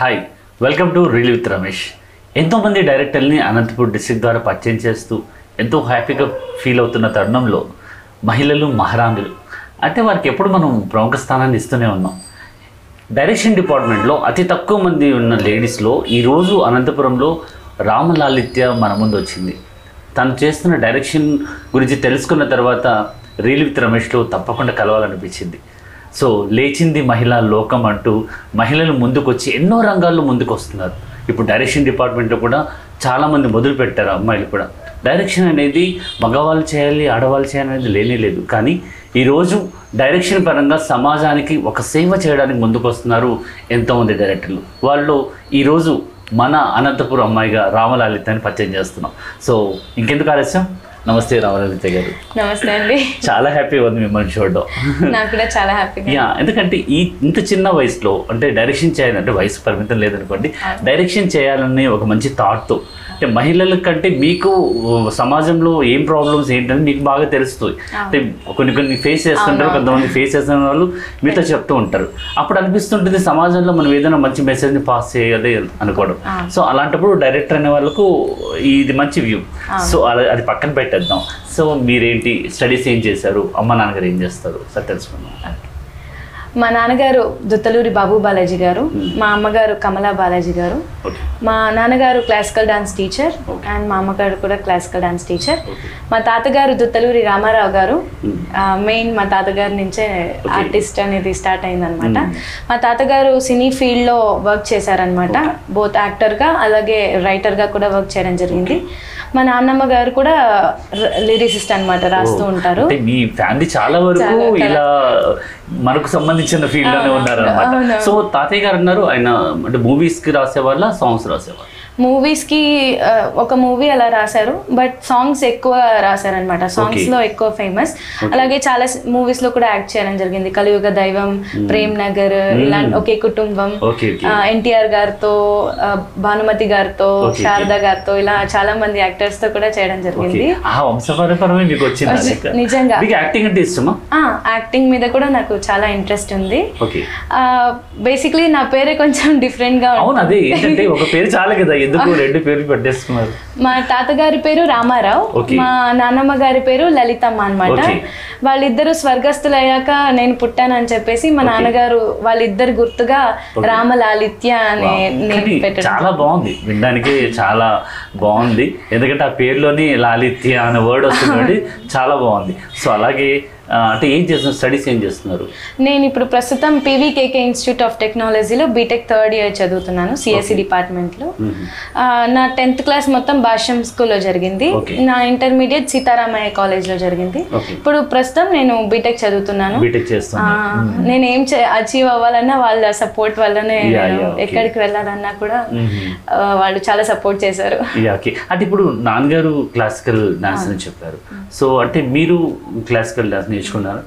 Hi welcome to reel with Ramesh ఎంతోమంది డైరెక్టర్ని Anantapur district ద్వారా పరిచయం చేస్తూ ఎంతో హ్యాపీగా ఫీల్ అవుతున్న తరుణంలో మహిళలు మహారాణులు అంటే వారికి ఎప్పుడు మనం ప్రముఖ స్థానాన్ని ఇస్తూనే ఉన్నాం. డైరెక్షన్ డిపార్ట్మెంట్లో అతి తక్కువ మంది ఉన్న లేడీస్లో ఈరోజు అనంతపురంలో రామలాలిత్య మన ముందు వచ్చింది. తను చేస్తున్న డైరెక్షన్ గురించి తెలుసుకున్న తర్వాత రీల్ విత్ రమేష్లో తప్పకుండా కలవాలనిపించింది. సో లేచింది మహిళా లోకం అంటూ మహిళలు ముందుకొచ్చి ఎన్నో రంగాల్లో ముందుకు వస్తున్నారు ఇప్పుడు డైరెక్షన్ డిపార్ట్మెంట్లో కూడా చాలామంది మొదలు పెట్టారు అమ్మాయిలు కూడా. డైరెక్షన్ అనేది మగవాళ్ళు చేయాలి ఆడవాళ్ళు చేయాలి అనేది లేనే లేదు. కానీ ఈరోజు డైరెక్షన్ పరంగా సమాజానికి ఒక సేవ చేయడానికి ముందుకు వస్తున్నారు ఎంతోమంది డైరెక్టర్లు. వాళ్ళు ఈరోజు మన అనంతపురం అమ్మాయిగా రామలాలితని పరిచయం చేస్తున్నాం. సో ఇంకెందుకు ఆలస్యం? నమస్తే రామలలిత గారు. నమస్తే అండి. చాలా హ్యాపీగా ఉంది మిమ్మల్ని చూడడం. నాకు కూడా చాలా హ్యాపీగా యా ఎందుకంటే ఈ ఇంత చిన్న వయసులో అంటే డైరెక్షన్ చేయాలంటే వయసు పరిమితం లేదనుకోండి డైరెక్షన్ చేయాలనే ఒక మంచి థాట్తో అంటే మహిళల కంటే మీకు సమాజంలో ఏం ప్రాబ్లమ్స్ ఏంటని మీకు బాగా తెలుస్తుంది. అంటే కొన్ని కొన్ని ఫేస్ చేస్తుంటారు కొంతమంది ఫేస్ చేస్తున్న వాళ్ళు మీతో చెప్తూ ఉంటారు. అప్పుడు అనిపిస్తుంటుంది సమాజంలో మనం ఏదైనా మంచి మెసేజ్ని పాస్ చేయాలి అనుకోవడం. సో అలాంటప్పుడు డైరెక్టర్ అనే వాళ్ళకు ఇది మంచి వ్యూ సో అది పక్కన పెట్టేద్దాం సో మీరేంటి? స్టడీస్ ఏం చేశారు? అమ్మ నాన్నగారు ఏం చేస్తారు? సార్ తెలుసుకుందాం. మా నాన్నగారు దుత్తలూరి బాబు బాలాజీ గారు మా అమ్మగారు కమలా బాలాజీ గారు మా నాన్నగారు క్లాసికల్ డాన్స్ టీచర్ అండ్ మా అమ్మగారు కూడా క్లాసికల్ డాన్స్ టీచర్. మా తాతగారు దుత్తలూరి రామారావు గారు మెయిన్ మా తాతగారి నుంచే ఆర్టిస్ట్ అనేది స్టార్ట్ అయిందనమాట. మా తాతగారు సినీ ఫీల్డ్లో వర్క్ చేశారనమాట. బోత్ యాక్టర్గా అలాగే రైటర్గా కూడా వర్క్ చేయడం జరిగింది. మా నాన్నమ్మ గారు కూడా లిరిసిస్ట్ అన్నమాట రాస్తూ ఉంటారు. మీ ఫ్యామిలీ చాలా వరకు ఇలా మనకు సంబంధించిన ఫీల్డ్లోనే ఉన్నారు అనమాట సో తాతయ్య గారు అన్నారు ఆయన అంటే మూవీస్కి రాసేవాళ్ళ సాంగ్స్ రాసేవాళ్ళ? మూవీస్కి ఒక మూవీ అలా రాశారు బట్ సాంగ్స్ ఎక్కువ రాశారనమాట సాంగ్స్లో ఎక్కువ ఫేమస్. అలాగే చాలా మూవీస్లో కూడా యాక్ట్ చేయడం జరిగింది. కలియుగ దైవం ప్రేమ్ నగర్ ఇలాంటి ఒకే కుటుంబం. ఎన్టీఆర్ గారితో భానుమతి గారితో శారద గారితో ఇలా చాలా మంది యాక్టర్స్తో కూడా చేయడం జరిగింది. నిజంగా. యాక్టింగ్ అంటే ఇష్టమా? యాక్టింగ్ మీద కూడా నాకు చాలా ఇంట్రెస్ట్ ఉంది. బేసిక్లీ నా పేరే కొంచెం డిఫరెంట్గా అవును అదే. ఏంటంటే ఒక పేరు చాలు కదా ఎందుకు రెండు పేర్లు పెట్టేసుకున్నారు మా తాతగారి పేరు రామారావు. మా నాన్నమ్మ గారి పేరు లలితమ్మ అన్నమాట. Okay. వాళ్ళిద్దరు స్వర్గస్థులయ్యాక నేను పుట్టానని చెప్పేసి మా నాన్నగారు వాళ్ళిద్దరు గుర్తుగా రామలాలిత్య అనే నేమ్ కానీ పెట్టడం చాలా బాగుంది. వినడానికి చాలా బాగుంది. ఎందుకంటే ఆ పేరులోని లాలిత్య అనే వర్డ్ వస్తుంది చాలా బాగుంది. సో అలాగే అంటే ఏం చేస్తున్నారు? స్టడీస్ ఏం చేస్తున్నారు? నేను ఇప్పుడు ప్రస్తుతం పీవీకేకే ఇన్స్టిట్యూట్ ఆఫ్ టెక్నాలజీలో బీటెక్ థర్డ్ ఇయర్ చదువుతున్నాను సిఎస్సి డిపార్ట్మెంట్లో. ఆ, నా టెన్త్ క్లాస్ మొత్తం భాష్యం స్కూల్లో జరిగింది. నా ఇంటర్మీడియట్ సీతారామయ్య కాలేజ్లో జరిగింది. ఇప్పుడు ప్రస్తుతం నేను బీటెక్ చదువుతున్నాను. నేను ఏం అచీవ్ అవ్వాలన్నా వాళ్ళ సపోర్ట్ వల్లనే. ఎక్కడికి వెళ్ళాలన్నా కూడా వాళ్ళు చాలా సపోర్ట్ చేశారు. అంటే ఇప్పుడు నాన్నగారు క్లాసికల్ డాన్స్ అని చెప్పారు. సో అంటే మీరు క్లాసికల్ డాన్స్ నేర్చుకున్నారు?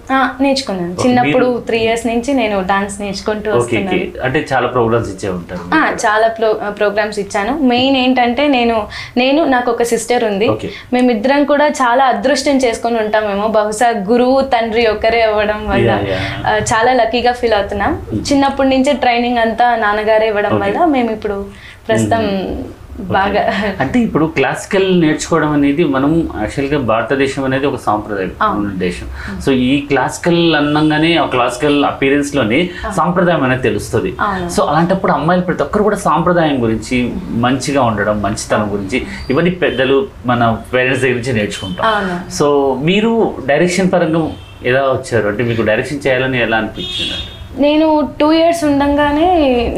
నేర్చుకున్నాను. చిన్నప్పుడు త్రీ ఇయర్స్ నుంచి నేను డాన్స్ నేర్చుకుంటూ వస్తున్నాను. అంటే చాలా ప్రోగ్రామ్స్ ఇచ్చే ఉంటారు చాలా ప్రో ప్రోగ్రామ్స్ ఇచ్చాను. మెయిన్ ఏంటంటే నేను నేను నాకు ఒక సిస్టర్ ఉంది. మేమిద్దరం కూడా చాలా అదృష్టం చేసుకొని ఉంటామేమో. బహుశా గురువు తండ్రి ఒకరే అవ్వడం వల్ల చాలా లక్కీగా ఫీల్ అవుతున్నాం. చిన్నప్పటి నుంచే ట్రైనింగ్ అంతా నాన్నగారే ఇవ్వడం వల్ల మేము ఇప్పుడు ప్రస్తుతం బాగా అంటే ఇప్పుడు క్లాసికల్ నేర్చుకోవడం అనేది మనం యాక్చువల్గా భారతదేశం అనేది ఒక సాంప్రదాయం దేశం. సో ఈ క్లాసికల్ అన్నంగానే ఆ క్లాసికల్ అపీరెన్స్లోనే సాంప్రదాయం అనేది తెలుస్తుంది. సో అలాంటప్పుడు అమ్మాయిలు ప్రతి ఒక్కరు కూడా సాంప్రదాయం గురించి మంచిగా ఉండడం మంచితనం గురించి ఇవన్నీ పెద్దలు మన పేరెంట్స్ దగ్గర నుంచి నేర్చుకుంటాం. సో మీరు డైరెక్షన్ పరంగా ఎలా వచ్చారు? అంటే మీకు డైరెక్షన్ చేయాలని ఎలా అనిపించింది నేను టూ ఇయర్స్ ఉండంగానే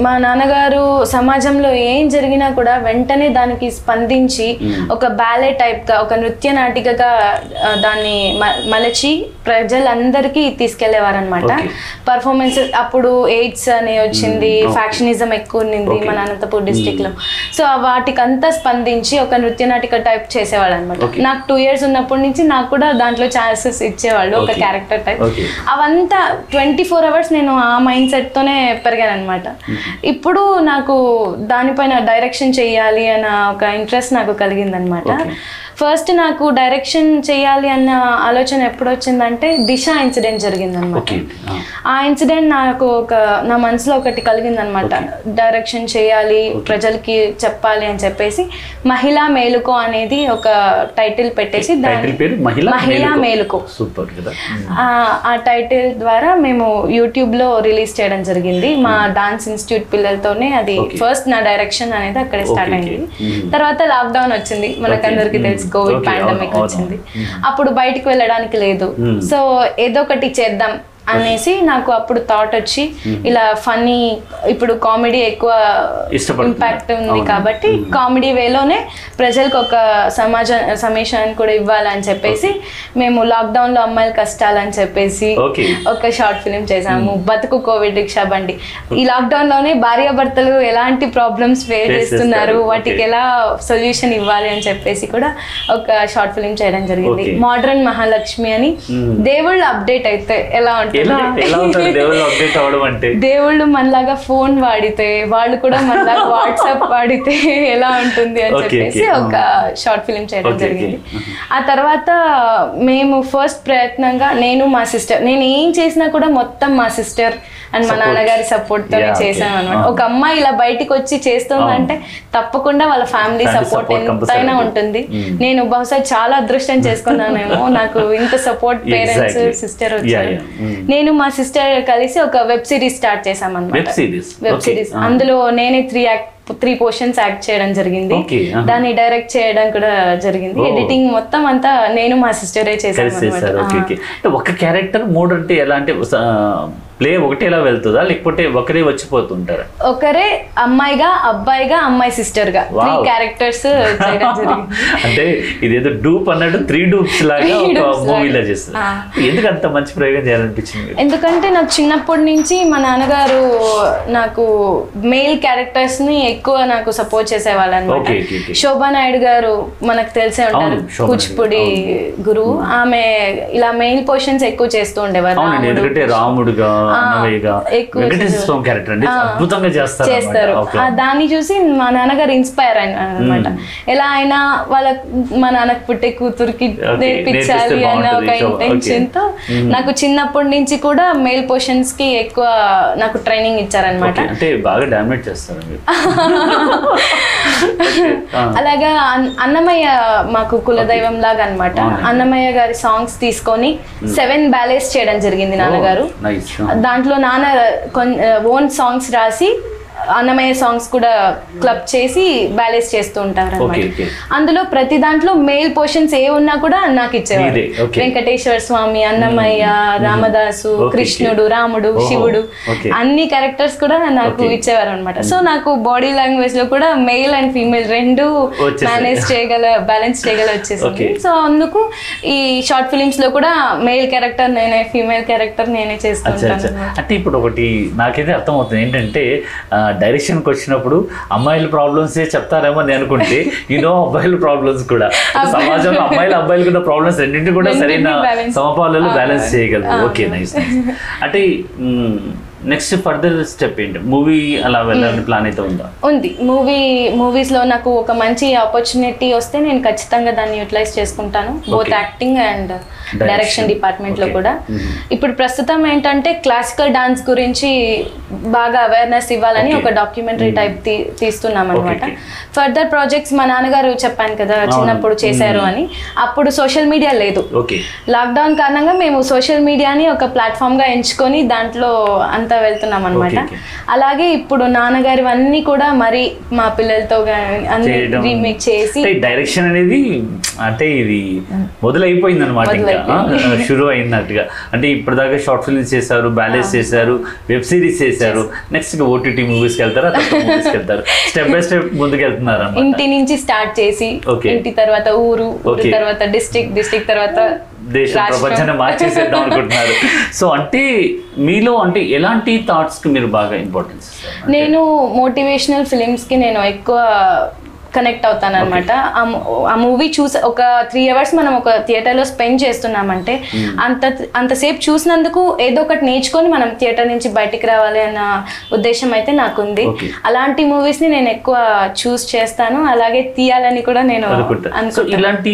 మా నాన్నగారు సమాజంలో ఏం జరిగినా కూడా వెంటనే దానికి స్పందించి ఒక బ్యాలే టైప్గా ఒక నృత్య నాటికగా దాన్ని మ- మలచి ప్రజలందరికీ తీసుకెళ్ళేవారనమాట. పర్ఫార్మెన్స్ అప్పుడు ఎయిడ్స్ అని వచ్చింది ఫ్యాక్షనిజం ఎక్కువ ఉన్నింది మన అనంతపూర్ డిస్టిక్లో సో వాటికంతా స్పందించి ఒక నృత్య నాటిక టైప్ చేసేవాళ్ళు అనమాట. నాకు టూ ఇయర్స్ ఉన్నప్పటి నుంచి నాకు కూడా దాంట్లో ఛాన్సెస్ ఇచ్చేవాళ్ళు ఒక. క్యారెక్టర్ టైప్ అవంతా ట్వంటీ ఫోర్ అవర్స్ నేను ఆ మైండ్ సెట్తోనే పెరిగాను అనమాట ఇప్పుడు నాకు దానిపైన డైరెక్షన్ చెయ్యాలి అన్న ఒక ఇంట్రెస్ట్ నాకు కలిగిందనమాట. ఫస్ట్ నాకు డైరెక్షన్ చేయాలి అన్న ఆలోచన ఎప్పుడు వచ్చిందంటే దిశ ఇన్సిడెంట్ జరిగింది అనమాట ఓకే ఆ ఇన్సిడెంట్ నాకు ఒక నా మనసులో ఒకటి కలిగిందనమాట డైరెక్షన్ చేయాలి ప్రజలకి చెప్పాలి అని చెప్పేసి మహిళా మేలుకో అనేది ఒక టైటిల్ పెట్టేసి మహిళ మేలుకో. సూపర్ ఆ టైటిల్ ద్వారా మేము యూట్యూబ్లో రిలీజ్ చేయడం జరిగింది. మా డాన్స్ ఇన్స్టిట్యూట్ పిల్లలతోనే అది. ఫస్ట్ నా డైరెక్షన్ అనేది అక్కడే స్టార్ట్ అయింది okay. Mm. తర్వాత లాక్డౌన్ వచ్చింది. మనకందరికి Mm. తెలుసు కోవిడ్ పాండమిక్ వచ్చింది. అప్పుడు బయటికి వెళ్ళడానికి లేదు. సో ఏదో ఒకటి చేద్దాం అనేసి నాకు అప్పుడు థాట్ వచ్చి ఇలా ఫన్నీ ఇప్పుడు కామెడీ ఎక్కువ. ఇంపాక్ట్ ఉంది. కాబట్టి కామెడీ వేలోనే ప్రజలకు ఒక సమాజ సమాచారాన్ని కూడా ఇవ్వాలని చెప్పేసి మేము లాక్డౌన్లో అమ్మాయిల కష్టాలని చెప్పేసి Okay. ఒక షార్ట్ ఫిల్మ్ చేసాము బతుకు కోవిడ్ రిక్షా బండి ఈ లాక్డౌన్లోనే భార్యాభర్తలు ఎలాంటి ప్రాబ్లమ్స్ ఫేస్ చేస్తున్నారు. వాటికి. ఎలా సొల్యూషన్ ఇవ్వాలి అని చెప్పేసి కూడా ఒక షార్ట్ ఫిల్మ్ చేయడం జరిగింది. మోడర్న్ మహాలక్ష్మి అని. దేవుళ్ళ అప్డేట్ అయితే ఎలా ఉంటుంది దేవుళ్ళు మనలాగా ఫోన్ వాడితే వాళ్ళు కూడా మనలాగా వాట్సాప్ వాడితే ఎలా ఉంటుంది అని చెప్పేసి. ఒక షార్ట్ ఫిల్మ్ చేయడం జరిగింది. ఆ తర్వాత మేము ఫస్ట్ ప్రయత్నంగా నేను మా సిస్టర్ నేను ఏం చేసినా కూడా మొత్తం మా సిస్టర్ అండ్ మా. నాన్నగారి సపోర్ట్ తోనే. చేసాం అనమాట Ah. ఒక అమ్మాయి ఇలా బయటికి వచ్చి చేస్తుందంటే తప్పకుండా వాళ్ళ ఫ్యామిలీ సపోర్ట్ ఎంతైనా. ఉంటుంది Mm. నేను బహుశా చాలా అదృష్టం చేసుకున్నానేమో నాకు ఇంత సపోర్ట్ పేరెంట్స్. సిస్టర్ వచ్చారు yeah. Mm. నేను మా సిస్టర్ కలిసి ఒక వెబ్ సిరీస్ స్టార్ట్ చేసాం అనమాట వెబ్ సిరీస్ అందులో నేనే three act three portions act చేయడం జరిగింది uh-huh. దాన్ని డైరెక్ట్ చేయడం కూడా జరిగింది Oh. ఎడిటింగ్ మొత్తం అంతా నేను మా సిస్టరే చేశాను అంటే ఒక క్యారెక్టర్ మూడు అంటే ఎలా అంటే ప్లే ఒకటి ఎలా వెళ్తుందా? లేకపోతే ఒకరే వచ్చిపోతుంటారా? ఒకరే అమ్మాయిగా అబ్బాయిగా అమ్మాయి సిస్టర్గా త్రీ. క్యారెక్టర్స్ అంటే ఇదేదో డూప్ అన్నట్టు త్రీ డూప్స్ లాగా మూవీలో. చేస్తారు. ఎందుకు అంత మంచి ప్రయోగం చేయాలనిపించింది? ఎందుకంటే నాకు చిన్నప్పటి నుంచి మా నాన్నగారు నాకు మెయిల్ క్యారెక్టర్స్ని ఎక్కువ నాకు సపోర్ట్ చేసేవాళ్ళు అనమాట. శోభా నాయుడు గారు మనకు తెలిసే ఉంటారు. కూచిపూడి గురువు. ఆమె ఇలా మెయిల్ పోర్షన్స్ ఎక్కువ చేస్తూ ఉండేవారు. రాముడుగా వెంకటేశ్వర స్వామి క్యారెక్టర్ అండి అద్భుతంగా చేస్తారు. చేస్తారు దాన్ని చూసి మా నాన్నగారు ఇన్స్పైర్ అనమాట ఎలా అయినా వాళ్ళ మా నాన్నకు పుట్టే కూతురికి నేర్పించాలి అన్న ఒక. ఇంటెన్షన్తో నాకు చిన్నప్పటి నుంచి కూడా మెయిల్ పోర్షన్స్కి ఎక్కువ నాకు ట్రైనింగ్ ఇచ్చారనమాట అంటే బాగా డామినేట్ చేస్తారు. అలాగా అన్- అన్నమయ్య మాకు కులదైవం లాగా అనమాట. అన్నమయ్య గారి సాంగ్స్ తీసుకొని సెవెన్ బ్యాలెన్స్ చేయడం జరిగింది నాన్నగారు. దాంట్లో నాన్న ఓన్ సాంగ్స్ రాసి అన్నమయ్య సాంగ్స్ కూడా క్లబ్ చేసి బ్యాలెన్స్ చేస్తూ ఉంటారు okay. అందులో ప్రతి దాంట్లో మెయిల్ పోర్షన్స్ ఏ ఉన్నా కూడా నాకు ఇచ్చేవారు. వెంకటేశ్వర స్వామి అన్నమయ్య రామదాసు Okay, okay. కృష్ణుడు రాముడు ఓహో, శివుడు. అన్ని క్యారెక్టర్స్ కూడా నాకు. ఇచ్చేవారు అనమాట సో నాకు బాడీ లాంగ్వేజ్లో కూడా మెయిల్ అండ్ ఫీమేల్ రెండు. మేనేజ్ చేయగల బ్యాలెన్స్ చేయగల వచ్చేసింది. సో అందుకు ఈ షార్ట్ ఫిలిమ్స్లో కూడా మెయిల్ క్యారెక్టర్ నేనే ఫీమేల్ క్యారెక్టర్ నేనే అన్నమాట. అంటే ఇప్పుడు ఒకటి నాకైతే అర్థమవుతుంది ఏంటంటే డైరెక్షన్కి వచ్చినప్పుడు అమ్మాయిల ప్రాబ్లమ్స్ చెప్తారేమో అని అనుకుంటే యూనో అబ్బాయిల ప్రాబ్లమ్స్ కూడా. సమాజంలో అమ్మాయిల అబ్బాయిలు కూడా ప్రాబ్లమ్స్ రెండింటి కూడా సరైన సమపాలలో బ్యాలెన్స్ చేయగలరు. ఓకే నైస్ అంటే నెక్స్ట్ ఫర్దర్ స్టెప్ ఏంటి? మూవీ అలా వెళ్ళాలని ప్లాన్ అయితే ఉందా? ఉంది. మూవీ మూవీస్లో నాకు ఒక మంచి ఆపర్చునిటీ వస్తే నేను ఖచ్చితంగా దాన్ని యూటిలైజ్ చేసుకుంటాను. బోత్. Acting and. డైరెక్షన్ డిపార్ట్మెంట్లో. కూడా Mhm. ఇప్పుడు ప్రస్తుతం ఏంటంటే క్లాసికల్ డాన్స్ గురించి బాగా అవేర్నెస్ ఇవ్వాలని. ఒక డాక్యుమెంటరీ టైప్ తీస్తున్నాం అనమాట ఫర్దర్ ప్రాజెక్ట్స్ మా నాన్నగారు చెప్పాను కదా. చిన్నప్పుడు చేశారు Mhm. అని అప్పుడు సోషల్ మీడియా లేదు లాక్డౌన్ కారణంగా మేము సోషల్ మీడియాని ఒక ప్లాట్ఫామ్గా ఎంచుకొని దాంట్లో అంతా వెళ్తున్నాం అనమాట. అలాగే ఇప్పుడు నాన్నగారివన్నీ కూడా మరి మా పిల్లలతో అన్ని రీమేక్ చేసి డైరెక్షన్ అనేది అంటే ఇది మొదలైపోయింది అనమాట ఇంకా మొదలైపోయింది. ఆ, షురు అయినట్టుగా అంటే ఇప్పటిదాకా షార్ట్ ఫిల్మ్స్ చేశారు బ్యాలెన్స్ చేశారు వెబ్ సిరీస్ చేశారు. నెక్స్ట్ ఓటీటీ మూవీస్కి వెళ్తారు మూవీస్కి వెళ్తారు? స్టెప్ బై స్టెప్ ముందుకు వెళ్తున్నారు ఇంటి నుంచి స్టార్ట్ చేసి. ఇంటి తర్వాత ఊరు. తర్వాత డిస్ట్రిక్ట్ డిస్ట్రిక్ట్ తర్వాత దేశం. ప్రపంచాన్ని మార్చేసేద్దాం అనుకుంటున్నారు. సో అంటే మీలో అంటే ఎలాంటి థాట్స్కి మీరు బాగా ఇంపార్టెన్స్ నేను మోటివేషనల్ ఫిలిమ్స్కి నేను ఎక్కువ కనెక్ట్ అవుతాను అనమాట ఆ మూవీ చూసి ఒక త్రీ అవర్స్ మనం ఒక థియేటర్లో స్పెండ్ చేస్తున్నామంటే అంత అంతసేపు చూసినందుకు ఏదో ఒకటి నేర్చుకొని మనం థియేటర్ నుంచి బయటికి రావాలి అన్న ఉద్దేశం అయితే నాకుంది. అలాంటి మూవీస్ని నేను ఎక్కువ చూస్ చేస్తాను. అలాగే తీయాలని కూడా నేను ఇలాంటి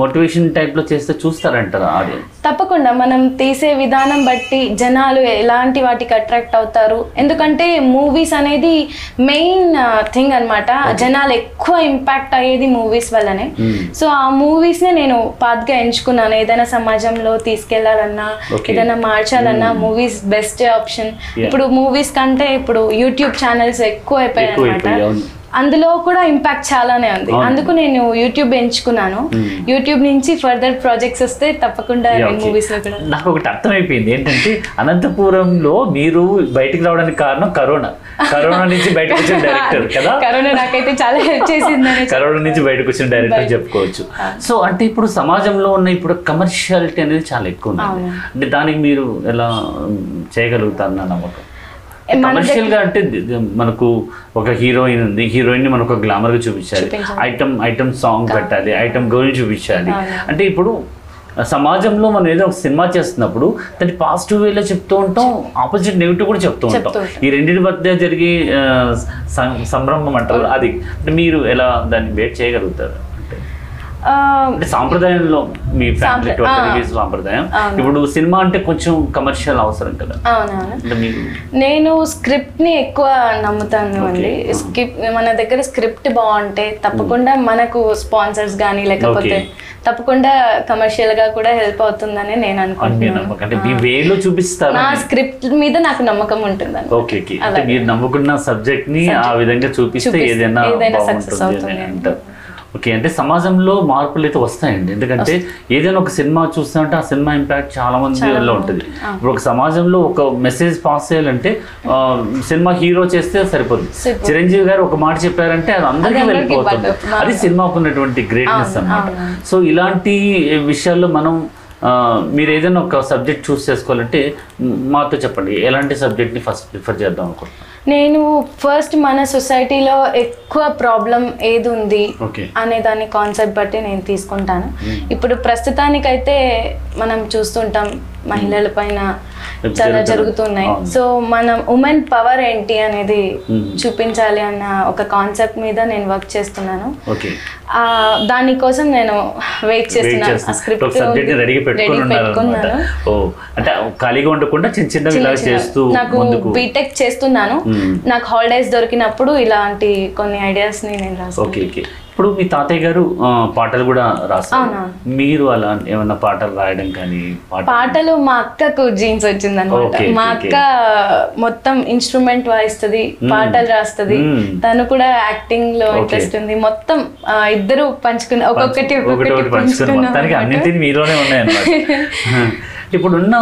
మోటివేషన్ టైప్లో చేస్తే చూస్తారంటారా ఆడియన్స్ తప్పకుండా మనం తీసే విధానం బట్టి జనాలు ఎలాంటి వాటికి అట్రాక్ట్ అవుతారు ఎందుకంటే మూవీస్ అనేది మెయిన్ థింగ్ అన్నమాట జనాలు ఎక్కువ ఇంపాక్ట్ అయ్యేది మూవీస్ వల్లనే Hmm. సో ఆ మూవీస్ నే నేను పాత్గా ఎంచుకున్నాను ఏదైనా సమాజంలో తీసుకెళ్ళాలన్నా. ఏదైనా మార్చాలన్నా మూవీస్ బెస్ట్ ఆప్షన్. ఇప్పుడు మూవీస్ కంటే ఇప్పుడు యూట్యూబ్ ఛానల్స్ ఎక్కువ అయిపోయాయి అనమాట. అందులో కూడా ఇంపాక్ట్ చాలానే ఉంది. అందుకు నేను యూట్యూబ్ ఎంచుకున్నాను. యూట్యూబ్ నుంచి ఫర్దర్ ప్రాజెక్ట్స్ వస్తే తప్పకుండా. మూవీస్లో కూడా నాకు ఒకటి అర్థమైపోయింది. ఏంటంటే అనంతపురంలో మీరు బయటికి రావడానికి కారణం కరోనా. కరోనా నుంచి బయటకు వచ్చిన డైరెక్టర్ కదా? కరోనా నాకైతే చాలా హెల్ప్ చేసిందని కరోనా నుంచి బయటకు వచ్చిన డైరెక్టర్ చెప్పుకోవచ్చు. సో అంటే ఇప్పుడు సమాజంలో ఉన్న ఇప్పుడు కమర్షియాలిటీ అనేది చాలా ఎక్కువ ఉంది. అంటే దానికి మీరు ఎలా చేయగలుగుతారు నా నమ్మకం? కమర్షియల్గా అంటే మనకు ఒక హీరోయిన్ ఉంది. హీరోయిన్ని మనకు గ్లామర్గా చూపించాలి. ఐటమ్ ఐటమ్ సాంగ్ పెట్టాలి. ఐటమ్ గర్ల్ చూపించాలి. అంటే ఇప్పుడు సమాజంలో మనం ఏదో ఒక సినిమా చేస్తున్నప్పుడు దాన్ని పాజిటివ్ వేలో చెప్తూ ఉంటాం ఆపోజిట్ నెగిటివ్ కూడా చెప్తూ ఉంటాం. ఈ రెండింటి మధ్య జరిగే సంభ్రమం అంటారు. అది. అంటే మీరు ఎలా దాన్ని వెయిట్ చేయగలుగుతారు? సాంప్రదాయంలో మీ ఫ్యామిలీ సాంప్రదాయం. ఇప్పుడు సినిమా అంటే కొంచెం కమర్షియల్ అవసరం కదా. నేను స్క్రిప్ట్ని ఎక్కువ నమ్ముతాను అండి. స్క్రిప్ట్ మన దగ్గర స్క్రిప్ట్ బాగుంటే తప్పకుండా మనకు స్పాన్సర్స్ కానీ లేకపోతే. తప్పకుండా కమర్షియల్గా కూడా హెల్ప్ అవుతుందని నేను అనుకుంటున్నాను. చూపిస్తారు నా స్క్రిప్ట్ మీద నాకు నమ్మకం ఉంటుందని ఓకే మీరు నమ్ముకున్న సబ్జెక్ట్ని ఆ విధంగా చూపిస్తే ఏదైనా బాగుంటుంది అవుతుంది. ఓకే అంటే సమాజంలో మార్పులు అయితే వస్తాయండి. ఎందుకంటే ఏదైనా ఒక సినిమా చూస్తామంటే ఆ సినిమా ఇంపాక్ట్ చాలా మందిలో ఉంటుంది. ఇప్పుడు ఒక సమాజంలో ఒక మెసేజ్ పాస్ చేయాలంటే సినిమా హీరో చేస్తే సరిపోదు. చిరంజీవి గారు ఒక మాట చెప్పారంటే అది అందరికీ వెళ్ళిపోతుంది. అది సినిమాకు ఉన్నటువంటి గ్రేట్నెస్ అన్నమాట. సో ఇలాంటి విషయాల్లో మనం మీరు ఏదైనా ఒక సబ్జెక్ట్ చూస్ చేసుకోవాలంటే మాతో చెప్పండి. ఎలాంటి సబ్జెక్ట్ని ఫస్ట్ ప్రిఫర్ చేద్దాం అనుకుంటున్నాను నేను ఫస్ట్ మన సొసైటీలో ఎక్కువ ప్రాబ్లం ఏది ఉంది అనే దాని కాన్సెప్ట్ బట్టి నేను తీసుకుంటాను. ఇప్పుడు ప్రస్తుతానికైతే మనం చూస్తుంటాం మహిళల పైన చాలా. జరుగుతున్నాయి. సో మనం ఉమెన్ పవర్ ఏంటి అనేది Hmm. చూపించాలి అన్న ఒక కాన్సెప్ట్ మీద నేను వర్క్ చేస్తున్నాను. దానికోసం నేను వెయిట్ చేస్తున్నాను. ఆ చేస్తాను స్క్రిప్ట్ ఒక సబ్జెక్ట్ రెడీగా పెట్టుకొని ఉన్నారు అనమాట ఓ అంటే ఖాళీగా ఉండకుండా చిన్న చేస్తూ నాకు బీటెక్ చేస్తున్నాను. Hmm. నాకు హాలిడేస్ దొరికినప్పుడు ఇలాంటి కొన్ని ఐడియాస్ని నేను రాస్తాను ఇప్పుడు మీ తాతయ్య గారు పాటలు కూడా రాస్తారు. మీరు అలా ఏమన్నా పాటలు రాయడం కానీ పాట పాటలు మా అక్కకు జీన్స్ వచ్చింది అనమాట మా. అక్క మొత్తం ఇన్స్ట్రుమెంట్ వాయిస్తుంది పాటలు రాస్తుంది. తను కూడా యాక్టింగ్లో. ఇంట్రెస్ట్ ఉంది మొత్తం ఇద్దరు పంచుకున్న ఒక్కొక్కటి ఒక్కొక్కటి పంచుకుని పంచుకున్నాం మొత్తానికి అన్నమాట. అన్నింటినీ మీలోనే ఉన్నాయన్నమాట ఇప్పుడు ఉన్న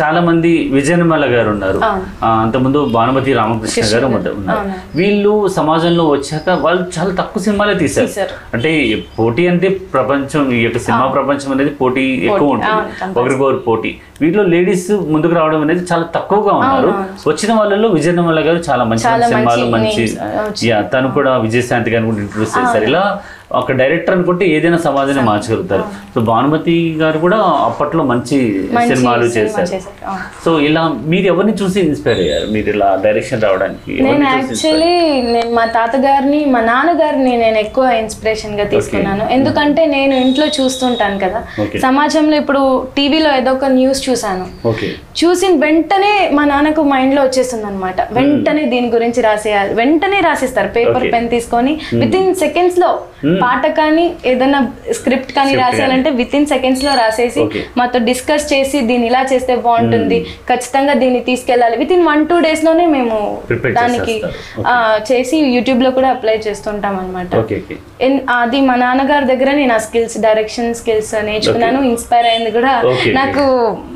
చాలా మంది విజయనిర్మల గారు ఉన్నారు అంతకుముందు భానుమతి రామకృష్ణ గారు ఉన్నారు. వీళ్ళు సమాజంలో వచ్చాక వాళ్ళు చాలా తక్కువ సినిమాలే తీశారు. అంటే పోటీ అంటే ప్రపంచం ఈ యొక్క సినిమా ప్రపంచం అనేది పోటీ ఎక్కువ ఉంటుంది. ఒకరికొకరు పోటీ. వీటిలో లేడీస్ ముందుకు రావడం అనేది చాలా తక్కువగా ఉన్నారు. వచ్చిన వాళ్ళలో విజయనిర్మల గారు చాలా మంచి సినిమాలు మంచి తను కూడా విజయశాంతి గారిని కూడా ఇంట్రొడ్యూస్ చేశారు. ఇలా ఒక డైరెక్టర్ అనుకుంటే ఏదైనా సమాజాన్ని మార్చగలుగుతారు. సో భానుమతి గారు కూడా అప్పట్లో మంచి సినిమాలు సినిమా చేశారు. సో ఇలా మీరు ఎవరిని చూసి ఇన్స్పైర్ అయ్యారు? మీరు ఇలా డైరెక్షన్ రావడానికి నేను యాక్చువల్లీ నేను మా తాతగారిని మా నాన్నగారిని నేను ఎక్కువ ఇన్స్పిరేషన్గా తీసుకున్నాను. ఎందుకంటే నేను ఇంట్లో చూస్తుంటాను కదా. సమాజంలో ఇప్పుడు టీవీలో ఏదో ఒక న్యూస్ చూసాను చూసిన వెంటనే మా నాన్నకు మైండ్లో వచ్చేస్తుంది అనమాట వెంటనే దీని గురించి రాసేయాలి. వెంటనే రాసిస్తారు. పేపర్. పెన్ తీసుకొని విత్ ఇన్ సెకండ్స్లో పాట కానీ ఏదైనా స్క్రిప్ట్ కానీ రాసేయాలంటే విత్ ఇన్ సెకండ్స్లో రాసేసి. మాతో డిస్కస్ చేసి దీన్ని ఇలా చేస్తే బాగుంటుంది. ఖచ్చితంగా దీన్ని తీసుకెళ్ళాలి. విత్ ఇన్ వన్ టూ డేస్లోనే మేము దానికి చేసి యూట్యూబ్లో కూడా అప్లై చేస్తుంటాం అనమాట అది మా నాన్నగారి దగ్గర నేను ఆ స్కిల్స్ డైరెక్షన్ స్కిల్స్ నేర్చుకున్నాను ఇన్స్పైర్ అయింది కూడా. నాకు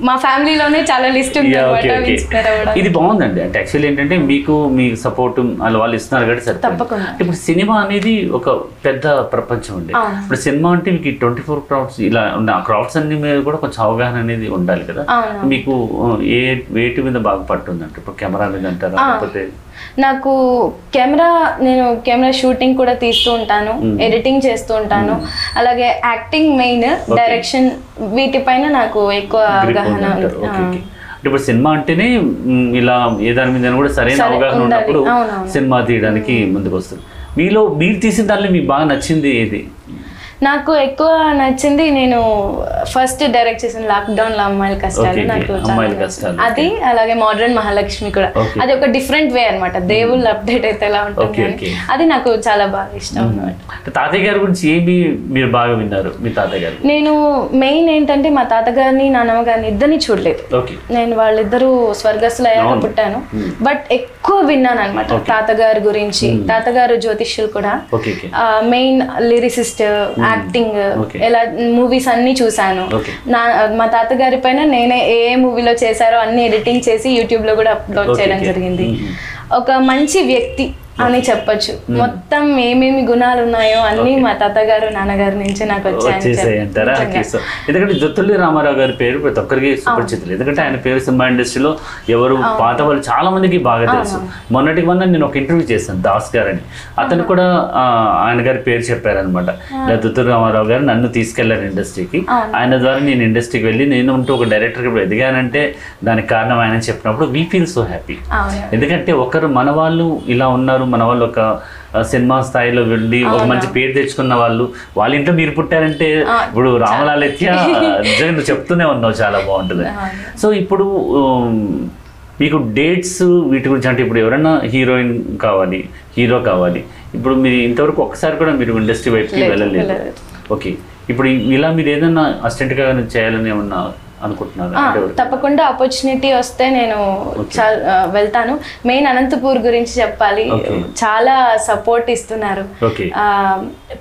మా ఫ్యామిలీలోనే చాలా లిస్ట్ ఉంది అనమాట ఇది బాగుందండి. అంటే యాక్చువల్లీ ఏంటంటే మీకు మీ సపోర్ట్ వాళ్ళు ఇస్తున్నారు కాబట్టి సరే తప్పకుండా. ఇప్పుడు సినిమా అనేది ఒక పెద్ద ప్రపంచం అవును. ఇప్పుడు సినిమా అంటే మీకు ట్వంటీ ఫోర్ క్రాఫ్ట్స్ ఇలా ఉన్న ఆ క్రాఫ్ట్స్ అన్ని మీద కూడా కొంచెం అవగాహన అనేది ఉండాలి కదా. మీకు ఏ వేటి మీద బాగా పట్టుందంటే ఇప్పుడు కెమెరా మీద అంటారా లేకపోతే? నాకు కెమెరా నేను కెమెరా షూటింగ్ కూడా తీస్తూ ఉంటాను ఎడిటింగ్ చేస్తూ ఉంటాను. అలాగే యాక్టింగ్ మెయిన్ డైరెక్షన్ వీటిపైన నాకు ఎక్కువ అవగాహన ఇప్పుడు సినిమా అంటేనే ఇలా ఏ దాని మీద కూడా సరైన సరే, అవగాహన. ఉన్నప్పుడు. సినిమా తీయడానికి ముందుకు వస్తుంది. మీలో మీరు తీసిన దానిలో మీకు బాగా నచ్చింది ఏది? నాకు ఎక్కువ నచ్చింది నేను ఫస్ట్ డైరెక్ట్ చేసిన లాక్డౌన్లో అమ్మాయిల కష్టాలు. నాకు అది అలాగే మోడర్న్ మహాలక్ష్మి కూడా. అది ఒక డిఫరెంట్ వే అన్నమాట. దేవుళ్ళు అప్డేట్ అయితే ఎలా ఉంటుంది. అది నాకు చాలా బాగా ఇష్టం అన్నమాట. అంటే తాతయ్య గారి గురించి ఏమి మీరు బాగా విన్నారు మీ తాతయ్య గారు నేను మెయిన్ ఏంటంటే మా తాతగారిని నాన్నమ్మ గారిని ఇద్దరిని చూడలేదు. నేను వాళ్ళిద్దరూ స్వర్గస్థులు అయ్యాక. పుట్టాను. బట్ ఎక్కువ విన్నాను అనమాట తాతగారి గురించి. తాతగారు జ్యోతిష్యులు కూడా. Main lyricist acting Okay. ఎలా మూవీస్ అన్ని చూసాను. నా మా తాతగారి పైన నేనే ఏ ఏ మూవీలో చేశారో అన్ని ఎడిటింగ్ చేసి యూట్యూబ్లో కూడా అప్లోడ్ చేయడం. జరిగింది Mhm. ఒక మంచి వ్యక్తి అని చెప్పొచ్చు. మొత్తం ఏమేమి గుణాలు ఉన్నాయో అన్ని మా తాతగారు నాన్నగారి నుంచి నాకు సో ఎందుకంటే జొత్తుల్లి రామారావు గారి పేరు ప్రతి ఒక్కరికి సుపరిచితులు. ఎందుకంటే ఆయన పేరు సినిమా ఇండస్ట్రీలో ఎవరు పాత వాళ్ళు చాలా మందికి బాగా తెలుసు. మొన్నటికి మొన్న నేను ఒక ఇంటర్వ్యూ చేశాను దాస్ గారని. అతను కూడా ఆయన గారి పేరు చెప్పారనమాట జొత్తుల్లి రామారావు గారు నన్ను తీసుకెళ్ళారు ఇండస్ట్రీకి. ఆయన ద్వారా నేను ఇండస్ట్రీకి వెళ్ళి నేను ఉంటూ ఒక డైరెక్టర్కి ఇప్పుడు ఎదిగానంటే దానికి కారణం ఆయన చెప్పినప్పుడు వీ ఫీల్ సో హ్యాపీ ఎందుకంటే ఒకరు మన వాళ్ళు ఇలా ఉన్నారు మన వాళ్ళు ఒక సినిమా స్థాయిలో వెళ్ళి ఒక మంచి పేరు తెచ్చుకున్న వాళ్ళు వాళ్ళ ఇంట్లో మీరు పుట్టారంటే ఇప్పుడు రామలాలిత్య నిజంగా నువ్వు చెప్తూనే ఉన్నావు చాలా బాగుంటుంది. సో ఇప్పుడు మీకు డేట్స్ వీటి గురించి అంటే ఇప్పుడు ఎవరైనా హీరోయిన్ కావాలి హీరో కావాలి ఇప్పుడు మీరు ఇంతవరకు ఒక్కసారి కూడా మీరు ఇండస్ట్రీ వైపుకి వెళ్ళలేదు. వెళ్ళలేదు. ఓకే. ఇప్పుడు ఇలా మీరు ఏదైనా అసిస్టెంట్గా చేయాలని ఏమన్నా తప్పకుండా ఆపర్చునిటీ వస్తే నేను వెళ్తాను మెయిన్ అనంతపూర్ గురించి చెప్పాలి. చాలా సపోర్ట్ ఇస్తున్నారు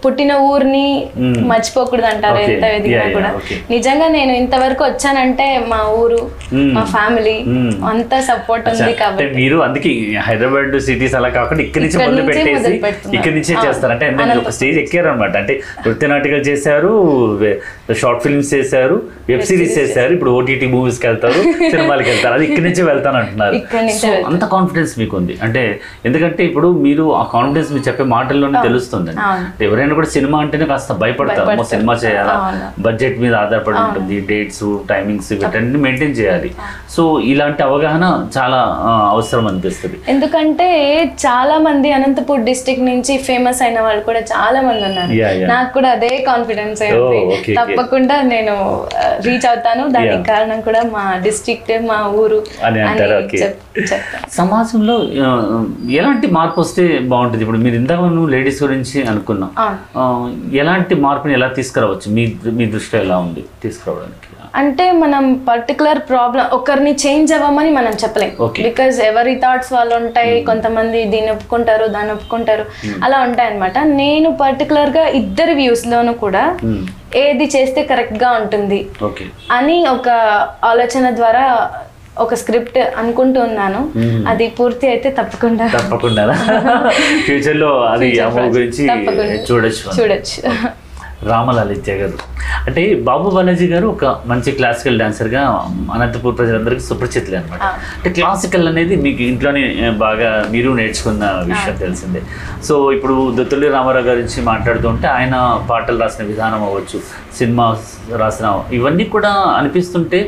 పుట్టిన ఊరిని Mm. మర్చిపోకూడదు అంటారు. ఎంత ఎదిగినా కూడా. నిజంగా నేను ఇంతవరకు వచ్చానంటే మా ఊరు Mm. మా ఫ్యామిలీ Mm. అంతా సపోర్ట్ ఉంది కాబట్టి మీరు అందుకే హైదరాబాద్ సిటీస్ అలా కాకుండా ఇక్కడి నుంచి మొదలు పెట్టేసి. ఇక్కడి నుంచే చేస్తారు అంటే. స్టేజ్ ఎక్కారు అనమాట అంటే నృత్య నాటికలు చేశారు షార్ట్ ఫిల్మ్స్ చేశారు వెబ్ సిరీస్ చేశారు. ఇప్పుడు ఓటీటీ మూవీస్కి వెళ్తారు సినిమాలకి వెళ్తారు. అది ఇక్కడి నుంచే వెళ్తాను అంటున్నారు. అంత కాన్ఫిడెన్స్ మీకు ఉంది అంటే ఎందుకంటే ఇప్పుడు మీరు ఆ కాన్ఫిడెన్స్ మీరు చెప్పే మాటల్లోనే తెలుస్తుంది. ఎవరైనా కూడా సినిమా అంటేనే కాస్త భయపడతారు. సినిమా చేయాలా. బడ్జెట్ మీద ఆధారపడి ఉంటుంది డేట్స్ టైమింగ్స్ వీటన్ని మెయింటైన్ చేయాలి. సో ఇలాంటి అవగాహన చాలా అవసరం అనిపిస్తుంది. ఎందుకంటే చాలా మంది అనంతపూర్ డిస్ట్రిక్ట్ నుంచి ఫేమస్ అయిన వాళ్ళు కూడా చాలా మంది ఉన్నారు. నాకు కూడా అదే కాన్ఫిడెన్స్ తప్పకుండా నేను రీచ్ అవుతాను. దానికి. కారణం కూడా మా డిస్ట్రిక్ట్ మా ఊరు అని అంటారు, సమాజంలో ఎలాంటి మార్పు వస్తే బాగుంటుంది? ఇప్పుడు మీరు ఇందాక నువ్వు లేడీస్ గురించి అనుకున్నాం. ఎలాంటి మార్పుని ఎలా తీసుకురావచ్చు? మీ మీ దృష్టిలో ఎలా ఉంది తీసుకురావడానికి? అంటే మనం పర్టికులర్ ప్రాబ్లం ఒకరిని చేంజ్ అవ్వమని మనం చెప్పలేం. బికాజ్ ఎవరి థాట్స్ వాళ్ళు ఉంటాయి కొంతమంది దీన్ని ఒప్పుకుంటారు దాన్ని ఒప్పుకుంటారు. అలా ఉంటాయి అనమాట నేను పర్టికులర్గా ఇద్దరి వ్యూస్ లోను కూడా Hmm. ఏది చేస్తే కరెక్ట్గా ఉంటుంది అని ఒక ఆలోచన ద్వారా ఒక స్క్రిప్ట్ అనుకుంటూ ఉన్నాను. అది పూర్తి అయితే తప్పకుండా. తప్పకుండా. ఫ్యూచర్లో అది. గురించి. చూడొచ్చు చూడొచ్చు. రామలాలిత్య గారు అంటే బాబు బాలాజీ గారు ఒక మంచి క్లాసికల్ డాన్సర్గా అనంతపూర్ ప్రజలందరికీ సుపరిచితులే అనమాట అంటే క్లాసికల్ అనేది మీకు ఇంట్లోనే బాగా మీరు నేర్చుకున్న విషయం తెలిసిందే. సో ఇప్పుడు దొత్తుల్లి రామారావు గారి గురించి మాట్లాడుతుంటే ఆయన పాటలు రాసిన విధానం అవ్వచ్చు సినిమా రాసిన ఇవన్నీ కూడా అనిపిస్తుంటే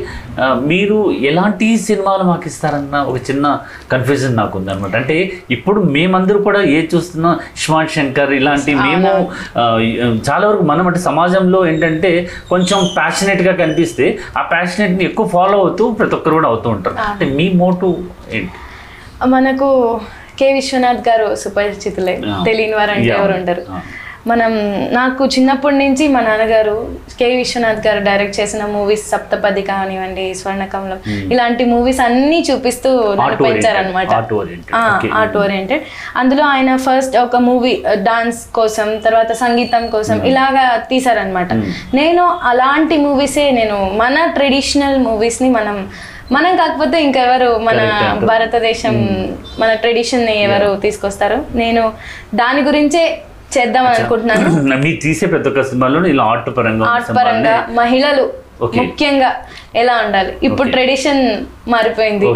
మీరు ఎలాంటి సినిమాలు మాకు ఇస్తారన్న ఒక చిన్న కన్ఫ్యూజన్ నాకు ఉందన్నమాట అంటే ఇప్పుడు మేమందరూ కూడా ఏ చూస్తున్నా ఇస్మార్ట్ శంకర్ ఇలాంటి మేము చాలా వరకు మనం అంటే సమాజంలో ఏంటంటే కొంచెం ప్యాషనెట్గా కనిపిస్తే ఆ ప్యాషనెట్ని ఎక్కువ ఫాలో అవుతూ ప్రతి ఒక్కరు కూడా అవుతూ ఉంటారు అంటే మీ మోటు ఏంటి మనకు కె విశ్వనాథ్ గారు సుపరిచితులే. తెలియని వారు అంటే. ఎవరు ఉండరు. మనం నాకు చిన్నప్పటి నుంచి మా నాన్నగారు కె. విశ్వనాథ్ గారు డైరెక్ట్ చేసిన మూవీస్ సప్తపది కానివ్వండి స్వర్ణకమలం ఇలాంటి మూవీస్ అన్ని చూపిస్తూ నన్ను. పెంచారనమాట. ఆర్ట్ ఓరియంటెడ్ అందులో ఆయన ఫస్ట్ ఒక మూవీ డాన్స్ కోసం తర్వాత సంగీతం కోసం ఇలాగా తీసారనమాట నేను అలాంటి మూవీసే నేను మన ట్రెడిషనల్ మూవీస్ని మనం మనం కాకపోతే ఇంకెవరు మన. భారతదేశం మన ట్రెడిషన్ని ఎవరు తీసుకొస్తారు? నేను దాని గురించే చేద్దాం అనుకుంటున్నాను మీరు తీసే ప్రతి ఒక్క సినిమాలో ఇలా ఆర్ట్ పరంగా ఆర్ట్ పరంగా మహిళలు. ముఖ్యంగా ఎలా ఉండాలి ఇప్పుడు. ట్రెడిషన్ మారిపోయింది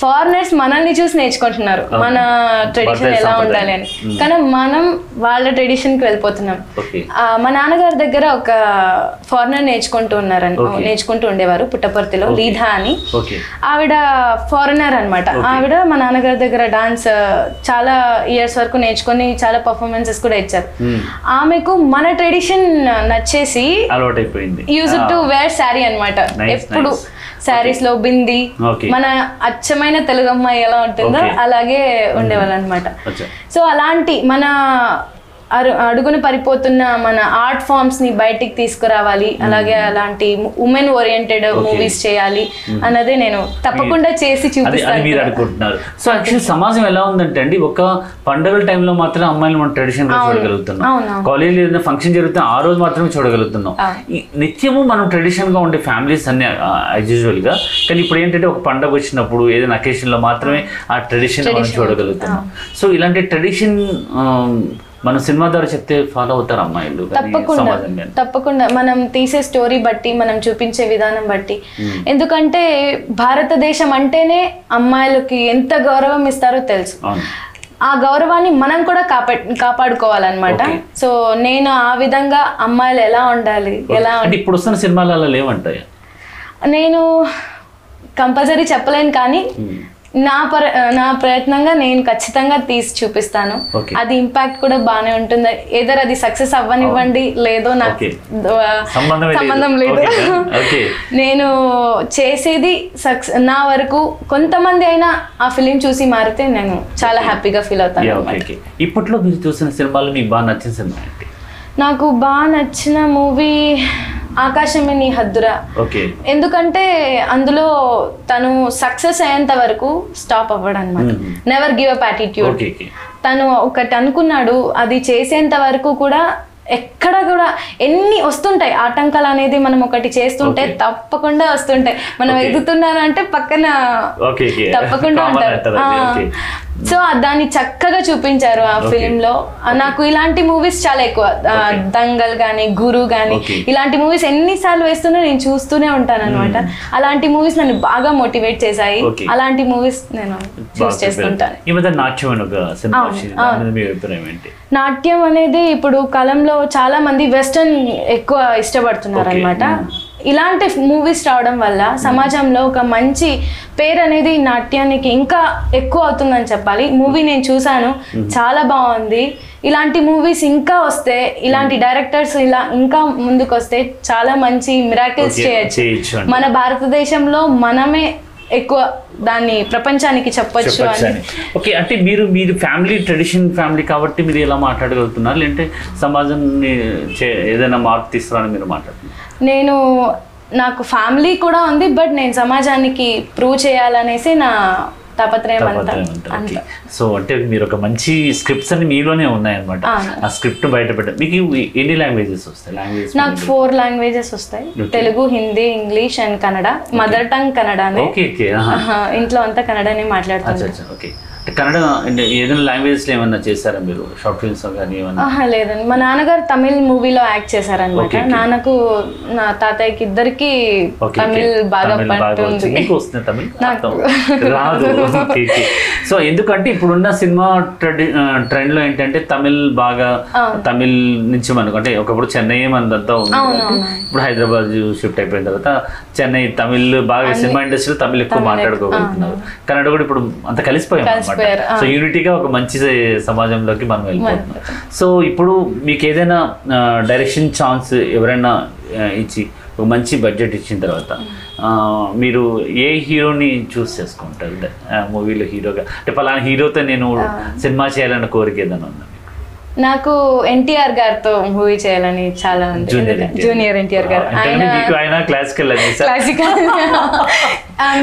ఫారినర్స్ మనల్ని చూసి నేర్చుకుంటున్నారు. మన ట్రెడిషన్ ఎలా. ఉండాలి అని Mm. కానీ మనం వాళ్ళ ట్రెడిషన్కి వెళ్ళిపోతున్నాం మా నాన్నగారి దగ్గర ఒక ఫారినర్ నేర్చుకుంటూ ఉన్నారని. నేర్చుకుంటూ ఉండేవారు పుట్టపర్తిలో. లీధా అని ఆవిడ ఫారినర్ అన్నమాట Okay. ఆవిడ మా నాన్నగారి దగ్గర డాన్స్ చాలా ఇయర్స్ వరకు నేర్చుకొని చాలా పర్ఫార్మెన్సెస్ కూడా ఇచ్చారు మ్మ్. ఆమెకు మన ట్రెడిషన్ నచ్చేసి యూజ్ టు వేర్ శారీ అన్నమాట Nice, ఎప్పుడు. శారీస్లో బింది. మన అచ్చమైన తెలుగు అమ్మాయి ఎలా ఉంటుందో. అలాగే ఉండేవాళ్ళు అనమాట సో అలాంటి మన అడుగున పడిపోతున్న మన ఆర్ట్ ఫామ్స్ని బయటికి తీసుకురావాలి. అలాగే అలాంటి ఉమెన్ ఓరియంటెడ్. మూవీస్ చేయాలి అన్నదే నేను తప్పకుండా చేసి అది మీరు చూపిస్తాను. అనుకుంటున్నారు. సో యాక్చువల్లీ సమాజం ఎలా ఉందంటే అండి ఒక పండుగల టైంలో మాత్రం అమ్మాయిలు మనం ట్రెడిషన్గా. చూడగలుగుతున్నాం. కాలేజీలో ఏదైనా ఫంక్షన్ జరిగితే ఆ రోజు మాత్రమే చూడగలుగుతున్నాం. నిత్యము మనం ట్రెడిషన్గా ఉండే ఫ్యామిలీస్ అన్ని యాజ్ యూజువల్గా. కానీ ఇప్పుడు ఏంటంటే ఒక పండుగ వచ్చినప్పుడు ఏదైనా అకేషన్లో మాత్రమే ఆ ట్రెడిషన్ మనం. చూడగలుగుతున్నాం. సో ఇలాంటి ట్రెడిషన్ మన సినిమా ద్వారా చెప్తే ఫాలో అవుతారు అమ్మాయిలు తప్పకుండా. తప్పకుండా. మనం తీసే స్టోరీ బట్టి మనం చూపించే విధానం బట్టి. ఎందుకంటే భారతదేశం అంటేనే అమ్మాయిలకి ఎంత గౌరవం ఇస్తారో తెలుసు. ఆ గౌరవాన్ని మనం కూడా కాపా కాపాడుకోవాలన్నమాట. సో నేను ఆ విధంగా అమ్మాయిలు ఎలా ఉండాలి ఎలా ఇప్పుడు వస్తున్న సినిమాలు అలా లేవంటాయి? నేను కంపల్సరీ చెప్పలేను కానీ నా పర నా ప్రయత్నంగా నేను ఖచ్చితంగా తీసి చూపిస్తాను. అది ఇంపాక్ట్ కూడా బాగానే ఉంటుంది. ఏదర్ అది సక్సెస్ అవ్వనివ్వండి లేదో నాకు. సంబంధం లేదు. నేను చేసేది సక్సెస్ నా వరకు కొంతమంది అయినా ఆ ఫిలిం చూసి మారితే నేను చాలా హ్యాపీగా ఫీల్ అవుతాను. ఇప్పట్లో మీరు చూసిన సినిమాలు మీకు బాగా నచ్చిన సినిమా నాకు బాగా నచ్చిన మూవీ ఆకాశమే నీ హద్దురా. ఎందుకంటే అందులో తను సక్సెస్ అయ్యేంత వరకు స్టాప్ అవ్వడు అనమాట. నెవర్ గివ్ అప్ యాటిట్యూడ్ తను ఒకటి అనుకున్నాడు అది చేసేంత వరకు కూడా ఎక్కడ కూడా ఎన్ని వస్తుంటాయి ఆటంకాలు అనేది మనం ఒకటి చేస్తుంటే. తప్పకుండా వస్తుంటాయి. మనం అంటే పక్కన తప్పకుండా ఉంటారు. సో దాన్ని చక్కగా చూపించారు ఆ. ఫిలిం లో నాకు ఇలాంటి మూవీస్ చాలా ఎక్కువ. దంగల్ గానీ గురు గానీ. ఇలాంటి మూవీస్ ఎన్నిసార్లు వేస్తున్నా నేను చూస్తూనే ఉంటాను అనమాట అలాంటి మూవీస్ నన్ను బాగా మోటివేట్ చేశాయి. అలాంటి మూవీస్ నేను చూస్ నాట్యం అనేది ఇప్పుడు కాలంలో చాలా మంది వెస్టర్న్ ఎక్కువ ఇష్టపడుతున్నారు. అనమాట ఇలాంటి మూవీస్ రావడం వల్ల సమాజంలో ఒక మంచి పేరు అనేది నాట్యానికి ఇంకా ఎక్కువ అవుతుందని చెప్పాలి. మూవీ నేను చూసాను చాలా బాగుంది. ఇలాంటి మూవీస్ ఇంకా వస్తే ఇలాంటి డైరెక్టర్స్ ఇలా ఇంకా ముందుకు వస్తే చాలా మంచి మిరాకిల్స్ చేయొచ్చు. మన భారతదేశంలో మనమే ఎక్కువ దాన్ని ప్రపంచానికి చెప్పొచ్చు అని. ఓకే అంటే మీరు మీరు ఫ్యామిలీ ట్రెడిషన్ ఫ్యామిలీ కాబట్టి మీరు ఎలా మాట్లాడగలుగుతున్నారు లేదంటే సమాజాన్ని చే- ఏదైనా మార్పు తీసుకురాని మీరు మాట్లాడుతున్నారు? నేను నాకు ఫ్యామిలీ కూడా ఉంది బట్ నేను సమాజానికి ప్రూవ్ చేయాలనేసి నా తాపత్రయం అంతా. అంత. సో అంటే మీరు ఒక మంచి స్క్రిప్ట్స్ అన్ని మీలోనే ఉన్నాయన్నమాట. ఆ. స్క్రిప్ట్ బయట పెట్ట మీకు ఇవి ఎన్ని లాంగ్వేజెస్ వస్తాయి? లాంగ్వేజ్ నాకు ఫోర్ లాంగ్వేజెస్ వస్తాయి. Telugu Hindi English and Kannada. Mother tongue కన్నడనే. Okay okay ఆహా, ఇంట్లో అంతా కన్నడనే మాట్లాడుతాను అచ్చా ఓకే కన్నడ ఏదైనా లాంగ్వేజెస్లో ఏమన్నా చేశారా మీరు? షార్ట్ ఫిల్మ్స్ కానీ ఏమన్నా? లేదండి. మా నాన్నగారు తమిళ్ మూవీలో యాక్ట్ చేశారనమాట. నాన్నకు నా తాతయ్యకి ఇద్దరికి తమిళ్ బాగా వస్తుంది తమిళ్. రాదు. సో ఎందుకంటే ఇప్పుడున్న సినిమా ట్రెండ్ ట్రెండ్లో ఏంటంటే తమిళ్ బాగా. తమిళ్ నుంచి మనకు అంటే ఒకప్పుడు చెన్నై మనదంతా ఉంది. ఇప్పుడు హైదరాబాద్ షిఫ్ట్ అయిపోయిన తర్వాత చెన్నై తమిళ్ బాగా సినిమా ఇండస్ట్రీలో తమిళ్ ఎక్కువ మాట్లాడుకోగలుగుతున్నారు. కన్నడ కూడా ఇప్పుడు అంత కలిసిపోయాం. సో యూనిటీగా ఒక మంచి సమాజంలోకి మనం వెళ్ళిపోతున్నాం. సో ఇప్పుడు మీకు ఏదైనా డైరెక్షన్ ఛాన్స్ ఎవరైనా ఇచ్చి ఒక మంచి బడ్జెట్ ఇచ్చిన తర్వాత మీరు ఏ హీరోని చూస్ చేసుకుంటారు? మూవీలో హీరోగా. అంటే పలానా హీరోతో నేను సినిమా చేయాలన్న కోరిక ఏదైనా ఉందా? నాకు ఎన్టీఆర్ గారితో మూవీ చేయాలని చాలా ఉంది. Junior NTR. గారు. ఆయన క్లాసికల్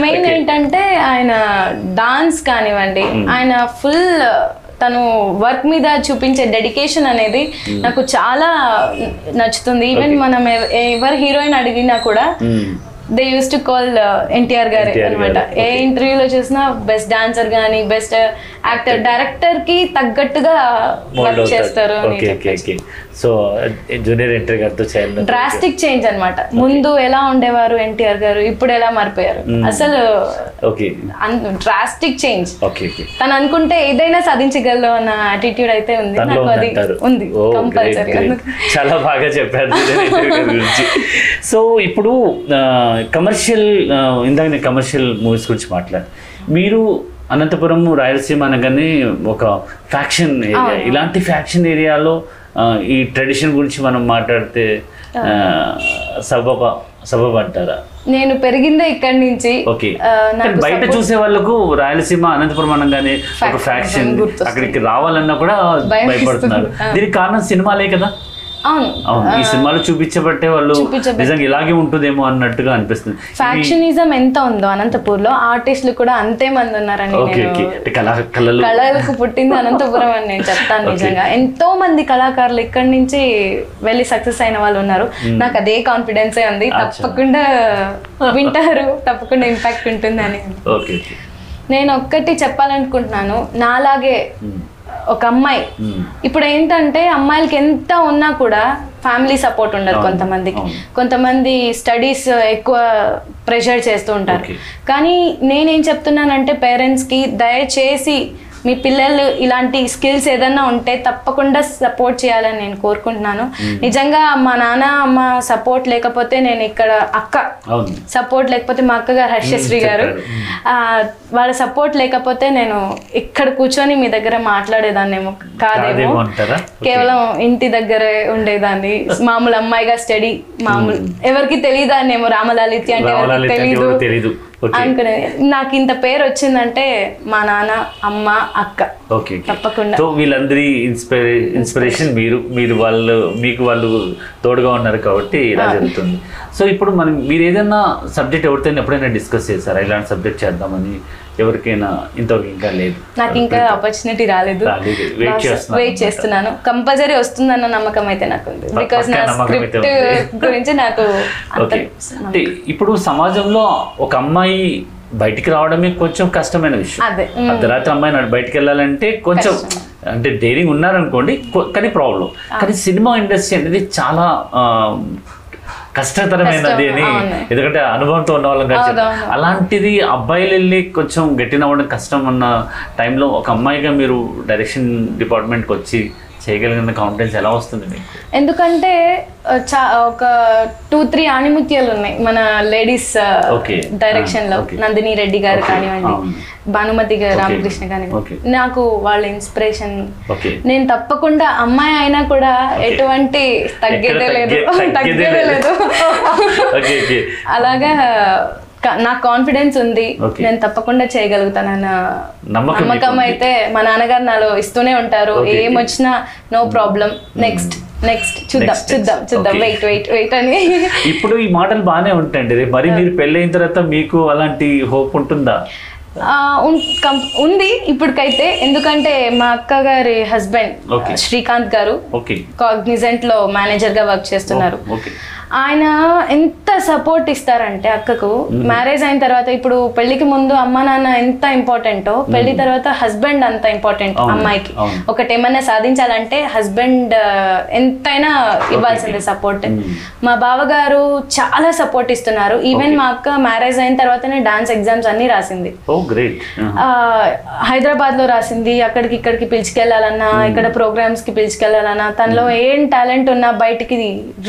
మెయిన్ ఏంటంటే ఆయన డాన్స్ కానివ్వండి ఆయన ఫుల్ తను వర్క్ మీద చూపించే డెడికేషన్ అనేది నాకు చాలా నచ్చుతుంది. ఈవెన్ మనం ఎవ- ఎవరు హీరోయిన్ అడిగినా కూడా they use to call NTR గారు అనమాట. ఏ ఇంటర్వ్యూలో చూసినా బెస్ట్ డాన్సర్ కానీ బెస్ట్ యాక్టర్ డైరెక్టర్కి తగ్గట్టుగా వర్క్ చేస్తారు సో జూనియర్ ఎన్టీఆర్ గారితో డ్రాస్టిక్ చేంజ్ అన్నమాట ముందు ఎలా ఉండేవారు ఎన్టీఆర్ గారు? ఇప్పుడు ఎలా మారిపోయారు? అసలు ఓకే డ్రాస్టిక్ చేంజ్ తను అనుకుంటే ఏదైనా సాధించగలరు అన్న యాటిట్యూడ్ అయితే ఉంది. నాకు అది ఉంది. Great, compulsory. చాలా బాగా చెప్పారు సో ఇప్పుడు కమర్షియల్ ఇందాక నేను కమర్షియల్ మూవీస్ గురించి మాట్లాడు మీరు అనంతపురం రాయలసీమ అనగానే ఒక ఫ్యాక్షన్ ఏరియా. ఇలాంటి ఫ్యాక్షన్ ఏరియాలో ఈ ట్రెడిషన్ గురించి మనం మాట్లాడితే సబబ సబబ అంటారా నేను పెరిగిందే ఇక్కడి నుంచి. బయట చూసే వాళ్ళకు రాయలసీమ అనంతపురం అనగానే ఒక ఫ్యాక్షన్. అక్కడికి రావాలన్నా కూడా భయం భయపడుతున్నారు. దీనికి కారణం సినిమాలే కదా. అవును. అవును. ఈ సినిమాలు చూపించబట్టే వాళ్ళు. నిజంగా ఇలాగే ఉంటుందేమో అన్నట్టుగా అనిపిస్తుంది. ఫ్యాక్షనిజం ఎంత ఉందో అనంతపూర్లో ఆర్టిస్టులు కూడా అంతే మంది ఉన్నారని కళలకు పుట్టింది అనంతపురం అని నేను చెప్తాను నిజంగా. ఎంతో మంది కళాకారులు ఇక్కడి నుంచి వెళ్ళి సక్సెస్ అయిన వాళ్ళు ఉన్నారు. నాకు అదే కాన్ఫిడెన్సే ఉంది. తప్పకుండా వింటారు. తప్పకుండా ఇంపాక్ట్ ఉంటుందని. Okay okay. నేను ఒక్కటి చెప్పాలనుకుంటున్నాను. నాలాగే ఒక అమ్మాయి మ్మ్. ఇప్పుడు ఏంటంటే అమ్మాయిలకి ఎంత ఉన్నా కూడా ఫ్యామిలీ సపోర్ట్ ఉండదు కొంతమందికి. కొంతమంది స్టడీస్ ఎక్కువ ప్రెషర్ చేస్తూ ఉంటారు. కానీ నేనేం చెప్తున్నానంటే పేరెంట్స్కి దయచేసి మీ పిల్లలు ఇలాంటి స్కిల్స్ ఏదన్నా ఉంటే తప్పకుండా సపోర్ట్ చేయాలని నేను కోరుకుంటున్నాను. నిజంగా మా నాన్న అమ్మ సపోర్ట్ లేకపోతే నేను ఇక్కడ అక్క సపోర్ట్ లేకపోతే మా అక్కగారు హర్షశ్రీ గారు. చెప్పారు. ఆ, వాళ్ళ సపోర్ట్ లేకపోతే నేను ఇక్కడ కూర్చొని మీ దగ్గర మాట్లాడేదాన్నేమో కాదేమో. కేవలం ఇంటి దగ్గరే ఉండేదాన్ని. మామూలు అమ్మాయిగా స్టడీ మామూలు ఎవరికి తెలియదాన్నేమో రామలాలిత్య అంటే ఎవరికి తెలీదు. అనుకునే నాకు ఇంత పేరు వచ్చిందంటే మా నాన్న అమ్మ అక్క. ఓకే తప్పకుండా. సో వీళ్ళందరి ఇన్స్పిరే ఇన్స్పిరేషన్ మీరు మీరు వాళ్ళు మీకు వాళ్ళు తోడుగా ఉన్నారు కాబట్టి ఇలా జరుగుతుంది. సో ఇప్పుడు మనం మీరు ఏదైనా సబ్జెక్ట్ ఎవరితో ఎప్పుడైనా డిస్కస్ చేశారా? ఇలాంటి సబ్జెక్ట్ చేద్దామని ఎవరికైనా ఇంతవరకు ఇంకా లేదు. నాకు ఇంకా ఆపర్చునిటీ రాలేదు. వెయిట్ చేస్తున్నాను. కంపల్సరీ వస్తుందన్న నమ్మకం అయితే నాకు ఉంది బికాస్ నా స్క్రిప్ట్ గురించి నాకు అంటే ఇప్పుడు సమాజంలో ఒక అమ్మాయి బయటికి రావడమే కొంచెం కష్టమైన విషయం. అదే. అర్ధరాత్రి అమ్మాయి నాడు బయటికి వెళ్ళాలంటే కొంచెం అంటే డైరింగ్ ఉన్నారనుకోండి కానీ ప్రాబ్లం కానీ సినిమా ఇండస్ట్రీ అనేది చాలా కష్టతరమైనది అని. ఎందుకంటే అనుభవంతో ఉన్న వాళ్ళం కదా చెప్పారు. అవునవును. అలాంటిది అబ్బాయిలు వెళ్ళి కొంచెం గట్టినవ్వడం కష్టం ఉన్న టైంలో ఒక అమ్మాయిగా మీరు డైరెక్షన్ డిపార్ట్మెంట్కి వచ్చి చేయగలిగిన కాన్ఫిడెన్స్ ఎలా వస్తుంది మీకు ఎందుకంటే చా ఒక టూ త్రీ ఆణిముత్యాలు ఉన్నాయి మన లేడీస్. డైరెక్షన్లో. నందిని రెడ్డి గారు. కానివ్వండి. భానుమతి గారు. రామకృష్ణ కానివ్వండి. నాకు వాళ్ళ ఇన్స్పిరేషన్ నేను తప్పకుండా అమ్మాయి అయినా కూడా ఎటువంటి తగ్గేదే లేదు తగ్గే- తగ్గేదే లేదు. అలాగా నాకు కాన్ఫిడెన్స్ ఉంది. నేను తప్పకుండా చేయగలుగుతానన్న నమ్మకం. అయితే మా నాన్నగారు నాలో ఇస్తూనే ఉంటారు. Okay. ఏం వచ్చినా నో ప్రాబ్లం నెక్స్ట్ నెక్స్ట్ చూద్దాం చూద్దాం. చూద్దాం. వెయిట్ వెయిట్ వెయిట్ అని. ఇప్పుడు ఈ మాటలు బాగానే ఉంటాయండి. మరి మీరు పెళ్ళైన తర్వాత మీకు అలాంటి హోప్ ఉంటుందా? కం- ఉంది. ఇప్పటికైతే. ఎందుకంటే మా అక్క గారి హస్బెండ్. శ్రీకాంత్ గారు ఓకే కాగ్నిజెంట్లో మేనేజర్గా వర్క్ చేస్తున్నారు. ఓకే ఆయన ఎంత సపోర్ట్ ఇస్తారంటే అక్కకు. మ్యారేజ్ అయిన తర్వాత ఇప్పుడు పెళ్ళికి ముందు అమ్మ నాన్న ఎంత ఇంపార్టెంటో పెళ్ళి తర్వాత హస్బెండ్ అంత ఇంపార్టెంట్ అమ్మాయికి. ఒకటి ఏమన్నా సాధించాలంటే హస్బెండ్ ఎంతైనా ఇవ్వాల్సిందే సపోర్ట్ మా బావగారు చాలా సపోర్ట్ ఇస్తున్నారు. ఈవెన్ మా అక్క మ్యారేజ్ అయిన తర్వాతనే డాన్స్ ఎగ్జామ్స్ అన్ని రాసింది. హైదరాబాద్లో రాసింది. అక్కడికి ఇక్కడికి పిలుచుకెళ్ళాలన్నా ఇక్కడ ప్రోగ్రామ్స్కి పిలుచుకెళ్ళాలన్నా తనలో ఏం టాలెంట్ ఉన్నా బయటికి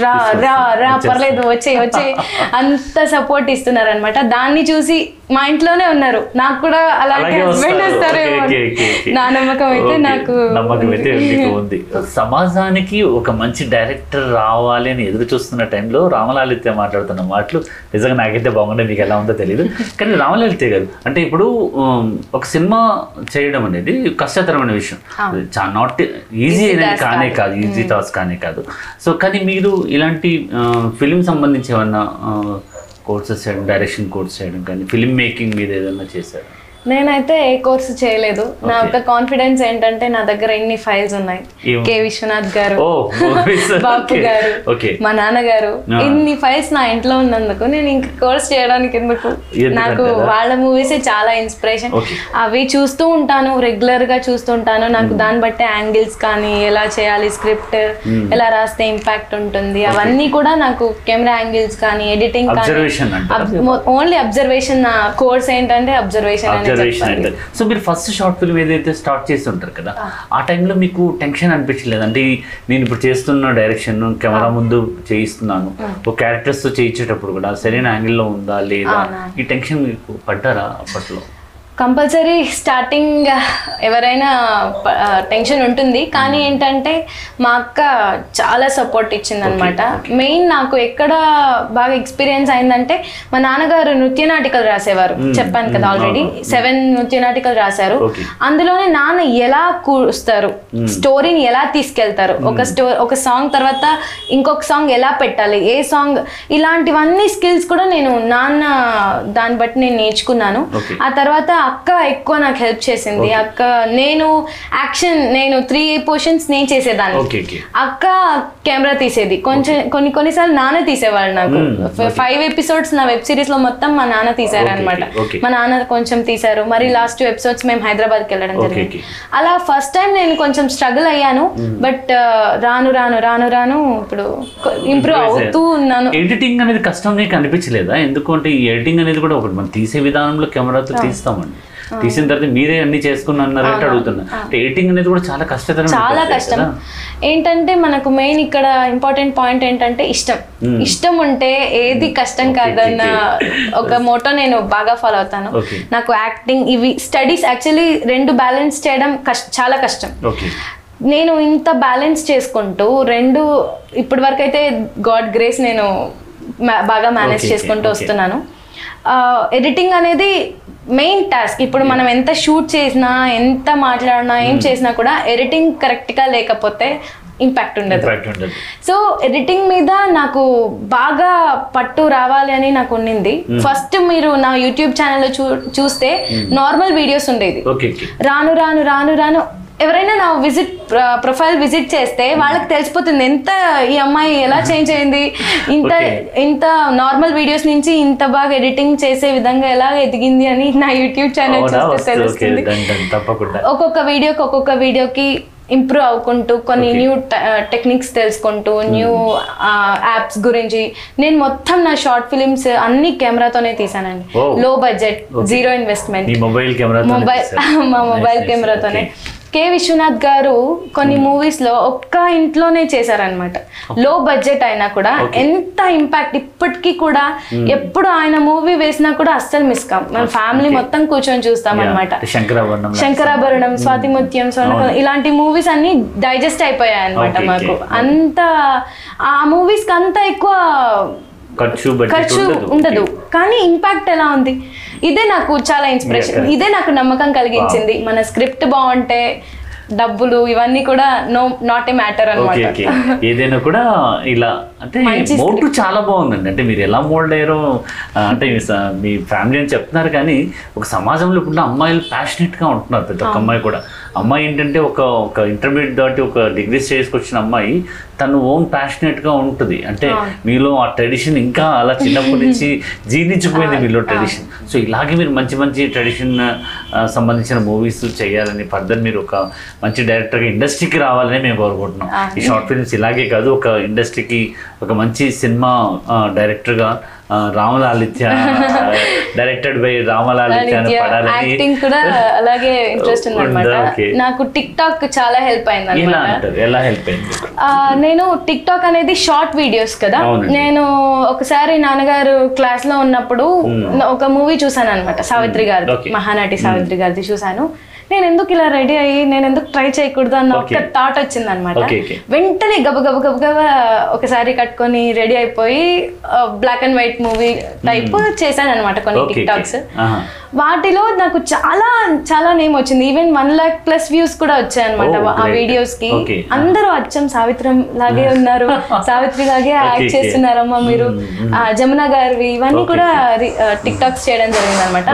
రా రా రా పర్లేదు వచ్చే వచ్చే అంత సపోర్ట్ ఇస్తున్నారు అనమాట దాన్ని చూసి మా ఇంట్లోనే ఉన్నారు నాకు కూడా అలాగే హస్బెండ్ వస్తారు. వస్తారేమో. నా నమ్మకం అయితే. నాకు నమ్మకం అయితే ఉంది. మీకు ఉంది సమాజానికి ఒక మంచి డైరెక్టర్ రావాలి అని ఎదురు చూస్తున్న టైంలో రామలాలిత్య మాట్లాడుతున్న మాటలు నిజంగా నాకైతే బాగుండే మీకు ఎలా ఉందో తెలియదు కానీ రామలాలిత్య గారు అంటే ఇప్పుడు ఒక సినిమా చేయడం అనేది కష్టతరమైన విషయం నాట్ ఈజీ అనేది కానే కాదు. కాదు ఈజీ టాస్క్ కానే కాదు సో కానీ మీరు ఇలాంటి ఫిలిం సంబంధించి ఏమన్నా కోర్సెస్ చేయడం డైరెక్షన్ కోర్స్ చేయడం కానీ ఫిల్మ్ మేకింగ్ మీద ఏదైనా చేశారు? నేనైతే ఏ కోర్సు చేయలేదు నా. ఒక కాన్ఫిడెన్స్ ఏంటంటే నా దగ్గర ఎన్ని ఫైల్స్ ఉన్నాయి కె విశ్వనాథ్ గారు. బాపు. గారు. మా నాన్నగారు. ఇన్ని ఫైల్స్ నా ఇంట్లో ఉన్నందుకు నేను ఇంక కోర్స్ చేయడానికి ఎందుకు? నాకు వాళ్ళ మూవీస్ చాలా ఇన్స్పిరేషన్. అవి చూస్తూ ఉంటాను రెగ్యులర్గా చూస్తూ ఉంటాను నాకు దాన్ని బట్టి యాంగిల్స్ కానీ ఎలా చేయాలి స్క్రిప్ట్ ఎలా రాస్తే ఇంపాక్ట్ ఉంటుంది అవన్నీ కూడా నాకు కెమెరా యాంగిల్స్ కానీ ఎడిటింగ్ అంటారా? ఓన్లీ అబ్జర్వేషన్ నా కోర్స్ ఏంటంటే అబ్జర్వేషన్ చెప్పాలి అంటే. సో మీరు ఫస్ట్ షార్ట్ ఫిల్మ్ ఏదైతే స్టార్ట్ చేసి ఉంటారు కదా ఆ. టైంలో మీకు టెన్షన్ అనిపించలేదు? అంటే నేను ఇప్పుడు చేస్తున్న డైరెక్షన్ కెమెరా ముందు చేయిస్తున్నాను. ఒక క్యారెక్టర్స్తో చేయించేటప్పుడు కూడా సరైన యాంగిల్లో ఉందా లేదా. ఈ టెన్షన్ మీకు పడ్డారా అప్పట్లో? కంపల్సరీ స్టార్టింగ్ ఎవరైనా టెన్షన్ ఉంటుంది. కానీ ఏంటంటే మా అక్క చాలా సపోర్ట్ ఇచ్చింది అనమాట మెయిన్ నాకు ఎక్కడ బాగా ఎక్స్పీరియన్స్ అయిందంటే మా నాన్నగారు నృత్య నాటికలు రాసేవారు చెప్పాను కదా ఆల్రెడీ. సెవెన్ నృత్య నాటికలు రాశారు. అందులోనే నాన్న ఎలా కూరుస్తారు స్టోరీని ఎలా తీసుకెళ్తారు ఒక స్టో ఒక సాంగ్ తర్వాత ఇంకొక సాంగ్ ఎలా పెట్టాలి ఏ సాంగ్ ఇలాంటివన్నీ స్కిల్స్ కూడా నేను నాన్న దాన్ని బట్టి నేను నేర్చుకున్నాను. ఆ తర్వాత అక్క ఎక్కువ నాకు హెల్ప్ చేసింది. అక్క నేను యాక్షన్ నేను త్రీ పోర్షన్స్ నేను చేసేదాన్ని. అక్క కెమెరా తీసేది. కొంచెం కొన్ని కొన్నిసార్లు నాన్న తీసేవాళ్ళు నాకు. ఫైవ్ ఎపిసోడ్స్ నా వెబ్ సిరీస్లో మొత్తం మా నాన్న తీసారు అనమాట. మా నాన్న కొంచెం తీశారు. మరి లాస్ట్ ఎపిసోడ్స్ మేము హైదరాబాద్కి వెళ్ళడం జరిగింది. అలా ఫస్ట్ టైం నేను కొంచెం స్ట్రగుల్ అయ్యాను. బట్ రాను రాను రాను రాను ఇప్పుడు ఇంప్రూవ్ అవుతూ ఉన్నాను. ఎడిటింగ్ అనేది కష్టం నీకు అనిపించలేదా ఎందుకంటే ఈ ఎడిటింగ్ అనేది కూడా ఒకటి. మనం తీసే విధానంలో కెమెరాతో తీస్తామండి. తీసిన తర్వాత మీరే అన్ని చేసుకుని అడుగుతున్నా. అంటే ఎడిటింగ్ అనేది కూడా చాలా కష్టతరం చాలా కష్టం. ఏంటంటే మనకు మెయిన్ ఇక్కడ ఇంపార్టెంట్ పాయింట్ ఏంటంటే ఇష్టం. ఇష్టం ఉంటే ఏది కష్టం కాదన్న ఒక మోటో నేను బాగా ఫాలో అవుతాను. నాకు యాక్టింగ్ ఇవి స్టడీస్ యాక్చువల్లీ రెండు బ్యాలెన్స్ చేయడం చాలా కష్టం. నేను ఇంత బ్యాలెన్స్ చేసుకుంటూ రెండు ఇప్పటి వరకు అయితే గాడ్ గ్రేస్ నేను బాగా మేనేజ్ చేసుకుంటూ. వస్తున్నాను. ఎడిటింగ్ అనేది మెయిన్ టాస్క్ ఇప్పుడు మనం ఎంత షూట్ చేసినా ఎంత మాట్లాడినా ఏం చేసినా కూడా ఎడిటింగ్ కరెక్ట్గా లేకపోతే ఇంపాక్ట్ ఉండదు. సో ఎడిటింగ్ మీద నాకు బాగా పట్టు రావాలి అని నాకు ఉండింది ఫస్ట్ మీరు నా యూట్యూబ్ ఛానల్లో చూ చూస్తే నార్మల్ వీడియోస్ ఉండేది రాను రాను రాను రాను ఎవరైనా నా విజిట్ ప్రొఫైల్ విజిట్ చేస్తే వాళ్ళకి తెలిసిపోతుంది ఎంత ఈ అమ్మాయి ఎలా చేంజ్ అయింది ఇంత. ఇంత నార్మల్ వీడియోస్ నుంచి ఇంత బాగా ఎడిటింగ్ చేసే విధంగా ఎలా ఎదిగింది అని నా యూట్యూబ్ ఛానల్ చూస్తే తెలుస్తుంది. ఒక్కొక్క వీడియోకి ఒక్కొక్క వీడియోకి ఇంప్రూవ్ అవ్వుకుంటూ కొన్ని. న్యూ టెక్నిక్స్ తెలుసుకుంటూ న్యూ యాప్స్ గురించి. నేను మొత్తం నా షార్ట్ ఫిలిమ్స్ అన్ని కెమెరాతోనే తీసానండి. Low budget zero investment mobile camera mobile మా మొబైల్ కెమెరాతోనే. కె. విశ్వనాథ్ గారు కొన్ని మూవీస్లో ఒక్క ఇంట్లోనే చేశారనమాట లో బడ్జెట్ అయినా కూడా. ఎంత ఇంపాక్ట్ ఇప్పటికీ కూడా ఎప్పుడు ఆయన మూవీ వేసినా కూడా అస్సలు మిస్ కాం. మన ఫ్యామిలీ మొత్తం కూర్చొని చూస్తాం అనమాట శంకరాభరణం శంకరాభరణం స్వాతిముత్యం స్వర్ణ ఇలాంటి మూవీస్ అన్ని డైజెస్ట్ అయిపోయాయి అనమాట మాకు. అంత ఆ మూవీస్కి అంత ఎక్కువ ఖర్చు ఖర్చు ఉండదు. కానీ ఇంపాక్ట్ ఎలా ఉంది? ఇదే నాకు చాలా ఇన్స్పిరేషన్. ఇదే నాకు నమ్మకం కలిగించింది. మన స్క్రిప్ట్ బాగుంటే డబ్బులు ఇవన్నీ కూడా no not a matter okay అనమాట ఓకే ఏదైనా కూడా ఇలా అంటే మోల్డ్ చాలా బాగుందండి. అంటే మీరు ఎలా మోల్డ్ అయ్యారో అంటే మీ ఫ్యామిలీ అని చెప్తున్నారు కానీ ఒక సమాజంలో ఇప్పుడు అమ్మాయిలు passionate గా ఉంటున్నారు. ప్రతి ఒక్క అమ్మాయి కూడా. అమ్మాయి ఏంటంటే ఒక ఒక ఇంటర్మీడియట్ దాటి ఒక డిగ్రీ స్టేజ్కి వచ్చిన అమ్మాయి తను ఓన్గా ఉంటుంది. అంటే మీలో ఆ ట్రెడిషన్ ఇంకా అలా చిన్నప్పటి నుంచి జీర్ణించిపోయింది మీలో ట్రెడిషన్ సో ఇలాగే మీరు మంచి మంచి ట్రెడిషన్ సంబంధించిన మూవీస్ చేయాలని ఫర్దర్ మీరు ఒక మంచి డైరెక్టర్గా ఇండస్ట్రీకి రావాలని మేము కోరుకుంటున్నాం. ఈ షార్ట్ ఫిల్మ్స్ ఇలాగే కాదు ఒక ఇండస్ట్రీకి ఒక మంచి సినిమా డైరెక్టర్గా Ramalalitya directed by Ramalalitya acting కూడా అలాగే ఇంట్రెస్ట్ ఉందన్నమాట. నాకు టిక్ టాక్ చాలా హెల్ప్ అయింది ఎలా హెల్ప్ అయింది? నేను టిక్ టాక్ అనేది షార్ట్ వీడియోస్ కదా. నేను ఒకసారి నాన్నగారు క్లాస్లో ఉన్నప్పుడు ఒక మూవీ చూసాను అనమాట సావిత్రి గారి Okay. మహానటి సావిత్రి గారిది చూసాను. నేను ఎందుకు ఇలా రెడీ అయ్యి నేను ఎందుకు ట్రై చేయకూడదు అన్న ఒక. థాట్ వచ్చింది అనమాట. వెంటనే గబ గబ గబ గబ ఒక సారీ కట్టుకొని రెడీ అయిపోయి black and white movie type చేశాను అనమాట కొన్ని టిక్ టాక్స్ ఆహా. వాటిలో నాకు చాలా చాలా నేమ్ వచ్చింది even one lakh plus views కూడా వచ్చాయి అనమాట Oh, ఆ. వీడియోస్కి Okay. అందరూ అచ్చం సావిత్రం లాగే ఉన్నారు సావిత్రి లాగే యాక్ట్. చేస్తున్నారమ్మా మీరు ఆ, జమున గారివి ఇవన్నీ కూడా టిక్ టాక్స్ చేయడం జరిగింది అనమాట.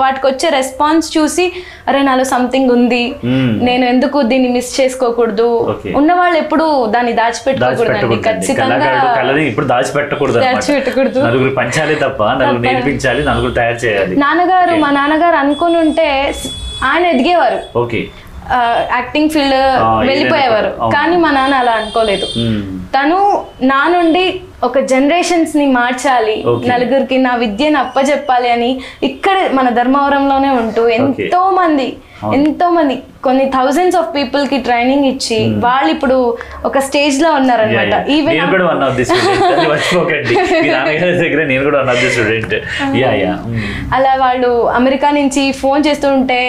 వాటికి వచ్చే రెస్పాన్స్ చూసి అరే నాలో సంథింగ్ ఉంది Mm. నేను ఎందుకు దీన్ని మిస్ చేసుకోకూడదు. ఉన్న వాళ్ళు ఎప్పుడు దాన్ని దాచిపెట్టుకోకూడదండి దాచిపెట్టకూడదు ఖచ్చితంగా కళని ఇప్పుడు దాచిపెట్టకూడదు. దాచిపెట్టకూడదు. నలుగురు పంచాలి తప్ప నలుగురు నేర్పించాలి నలుగురు తయారు చేయాలి నాన్నగారు మా నాన్నగారు అనుకుని ఉంటే ఆయన ఎదిగేవారు ఓకే యాక్టింగ్ ఫీల్డ్ వెళ్ళిపోయేవారు. కానీ మా నాన్న అలా అనుకోలేదు మ్మ్. తను నా నుండి ఒక జనరేషన్స్ని మార్చాలి. నలుగురికి నా విద్యను అప్పచెప్పాలి అని ఇక్కడ మన ధర్మవరంలోనే ఉంటూ ఎంతో మంది. ఎంతో మంది కొన్ని థౌజండ్స్ ఆఫ్ పీపుల్కి ట్రైనింగ్ ఇచ్చి వాళ్ళు ఇప్పుడు ఒక స్టేజ్లో ఉన్నారనమాట. ఈవెన్ నేను కూడా వన్ ఆఫ్ ది స్టూడెంట్ అది మర్చిపోకండి. మీ నాన్నగారి దగ్గర నేను కూడా one of the student yeah yeah అలా వాళ్ళు అమెరికా నుంచి ఫోన్ చేస్తూ ఉంటే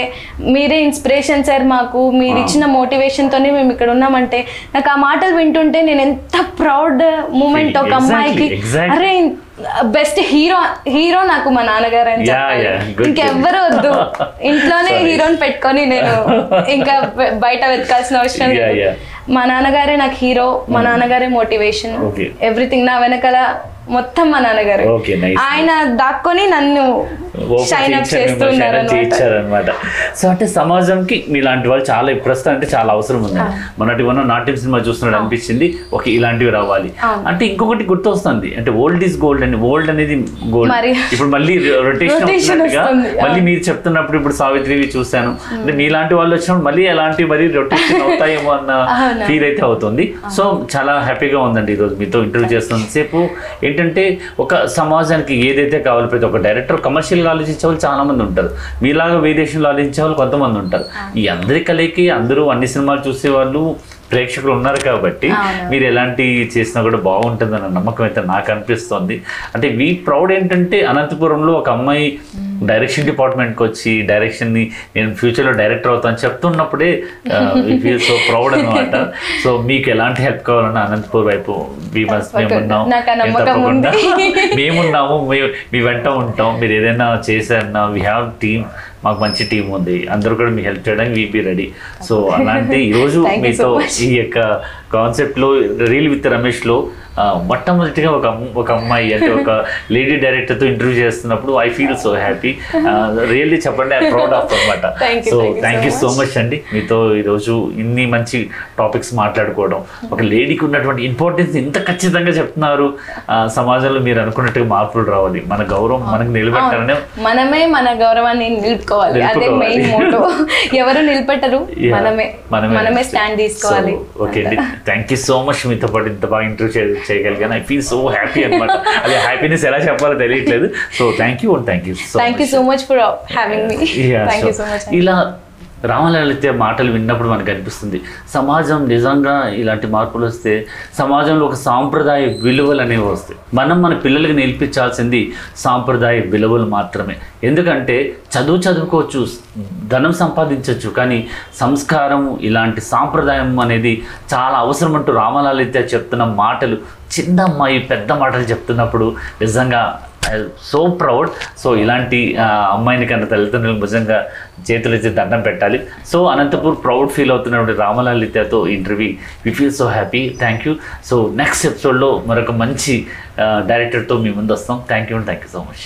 మీరే ఇన్స్పిరేషన్ సార్ మాకు మీరు ఇచ్చిన మోటివేషన్ తోనే మేము ఇక్కడ ఉన్నామంటే నాకు ఆ మాటలు వింటుంటే నేను ఎంత ప్రౌడ్ మూమెంట్ ఒక అమ్మాయికి. అరే బెస్ట్ హీరో హీరో నాకు మా నాన్నగారు అని చెప్పాలి ఇంకెవ్వరు వద్దు ఇంట్లోనే. హీరోని పెట్టుకొని నేను ఇంకా బయట వెతకాల్సిన అవసరం లేదు. మా నాన్నగారే నాకు హీరో మా నాన్నగారే మోటివేషన్. ఎవ్రీథింగ్ నా వెనకాల మొత్తం మా నాన్నగారు. ఆయన దాక్కొని నన్ను షైన్ అప్ చేస్తున్నారు సో అంటే సమాజంకి మీలాంటి వాళ్ళు చాలా ప్రస్తుతం అంటే చాలా అవసరం ఉంది మొన్నటి మనం నాట్యం సినిమా చూస్తున్నాడు అనిపించింది. ఓకే ఇలాంటివి రావాలి. అంటే ఇంకొకటి గుర్తొస్తుంది. అంటే ఓల్డ్ ఈజ్ గోల్డ్ అండి ఓల్డ్ అనేది గోల్డ్ ఇప్పుడు మళ్ళీ రొటేషన్. మళ్ళీ మీరు చెప్తున్నప్పుడు ఇప్పుడు సావిత్రివి చూశాను. అంటే మీలాంటి వాళ్ళు వచ్చినప్పుడు మళ్ళీ ఎలాంటి మరి రొటేషన్ అవుతాయేమో అన్న. ఫీల్ అయితే అవుతుంది. సో చాలా హ్యాపీగా ఉందండి ఈరోజు మీతో ఇంటర్వ్యూ చేస్తున్నంతసేపు ఏంటంటే ఒక సమాజానికి ఏదైతే కావాలో ప్రతి ఒక్క డైరెక్టర్ కమర్షియల్గా ఆలోచించే వాళ్ళు చాలా మంది ఉంటారు. మీలాగా వేరియేషన్లో ఆలోచించే వాళ్ళు కొంతమంది ఉంటారు. ఈ అందరి కలయికి అందరూ అన్ని సినిమాలు చూసే వాళ్ళు ప్రేక్షకులు ఉన్నారు కాబట్టి. మీరు ఎలాంటి చేసినా కూడా బాగుంటుందన్న నమ్మకం అయితే నాకు అనిపిస్తుంది. అంటే వీ ప్రౌడ్ ఏంటంటే అనంతపురంలో ఒక అమ్మాయి డైరెక్షన్ డిపార్ట్మెంట్కి వచ్చి డైరెక్షన్ని నేను ఫ్యూచర్లో డైరెక్టర్ అవుతాను చెప్తున్నప్పుడే ఫీల్ సో ప్రౌడ్ అనమాట సో మీకు ఎలాంటి హెల్ప్ కావాలన్నా అనంతపూర్ వైపు మేము. మేమున్నాము మీ- మీ వెంట ఉంటాం. మీరు ఏదైనా చేశారన్నా వీ హ్యావ్ టీమ్ మాకు మంచి టీం ఉంది అందరూ కూడా మీకు హెల్ప్ చేయడానికి వీపీ రెడీ సో అలాంటి ఈరోజు మీతో. ఈ యొక్క కాన్సెప్ట్లో రీల్ విత్ రమేష్లో మొట్టమొదటిగా ఒక ఒక అమ్మాయి అంటే ఒక లేడీ డైరెక్టర్తో ఇంటర్వ్యూ చేస్తున్నప్పుడు I feel so happy. Really చెప్పండి ఐ ప్రౌడ్ ఆఫ్ అనమాట so thank you so. Much అండి మీతో ఈరోజు ఇన్ని మంచి టాపిక్స్ మాట్లాడుకోవడం. ఒక లేడీకి ఉన్నటువంటి ఇంపార్టెన్స్ ఇంత ఖచ్చితంగా చెప్తున్నారు. సమాజంలో మీరు అనుకున్నట్టుగా మార్పులు రావాలి. మన గౌరవం మనకు నిలబెట్టాలనే మనమే మన గౌరవాన్ని నిలుపుకోవాలి. అదే. మెయిన్ మోటో ఎవరు నిలబెట్టరు. మనమే. మనమే స్టాండ్ తీసుకోవాలి. ఓకే అండి. థ్యాంక్ యూ సో మచ్ మీతో పాటు ఇంత బాగా ఇంటర్వ్యూ చేయగలిగాను. ఐ ఫీల్ సో హ్యాపీ అనమాట అది హ్యాపీనెస్ ఎలా చెప్పాలో తెలియట్లేదు. So thank you and thank you so thank you so much for having me ఇలా రామలలిత మాటలు విన్నప్పుడు మనకు అనిపిస్తుంది. సమాజం నిజంగా ఇలాంటి మార్పులు వస్తే సమాజంలో ఒక సాంప్రదాయ విలువలు అనేవి వస్తాయి. మనం మన పిల్లలకి నేర్పించాల్సింది సాంప్రదాయ విలువలు మాత్రమే. ఎందుకంటే చదువు చదువుకోవచ్చు ధనం సంపాదించవచ్చు కానీ సంస్కారం ఇలాంటి సాంప్రదాయం అనేది చాలా అవసరం అంటూ రామలలిత చెప్తున్న మాటలు చిన్న అమ్మాయి పెద్ద మాటలు చెప్తున్నప్పుడు నిజంగా సో ప్రౌడ్. సో ఇలాంటి అమ్మాయిని కన్నా తల్లిదండ్రులు నిజంగా చేతులు ఇచ్చి దండం పెట్టాలి. సో అనంతపూర్ ప్రౌడ్ ఫీల్ అవుతున్నటువంటి రామలలితతో interview. We feel so happy thank you so next ఎపిసోడ్లో మరొక మంచి డైరెక్టర్తో మీ ముందు వస్తాం. Thank you thank you so much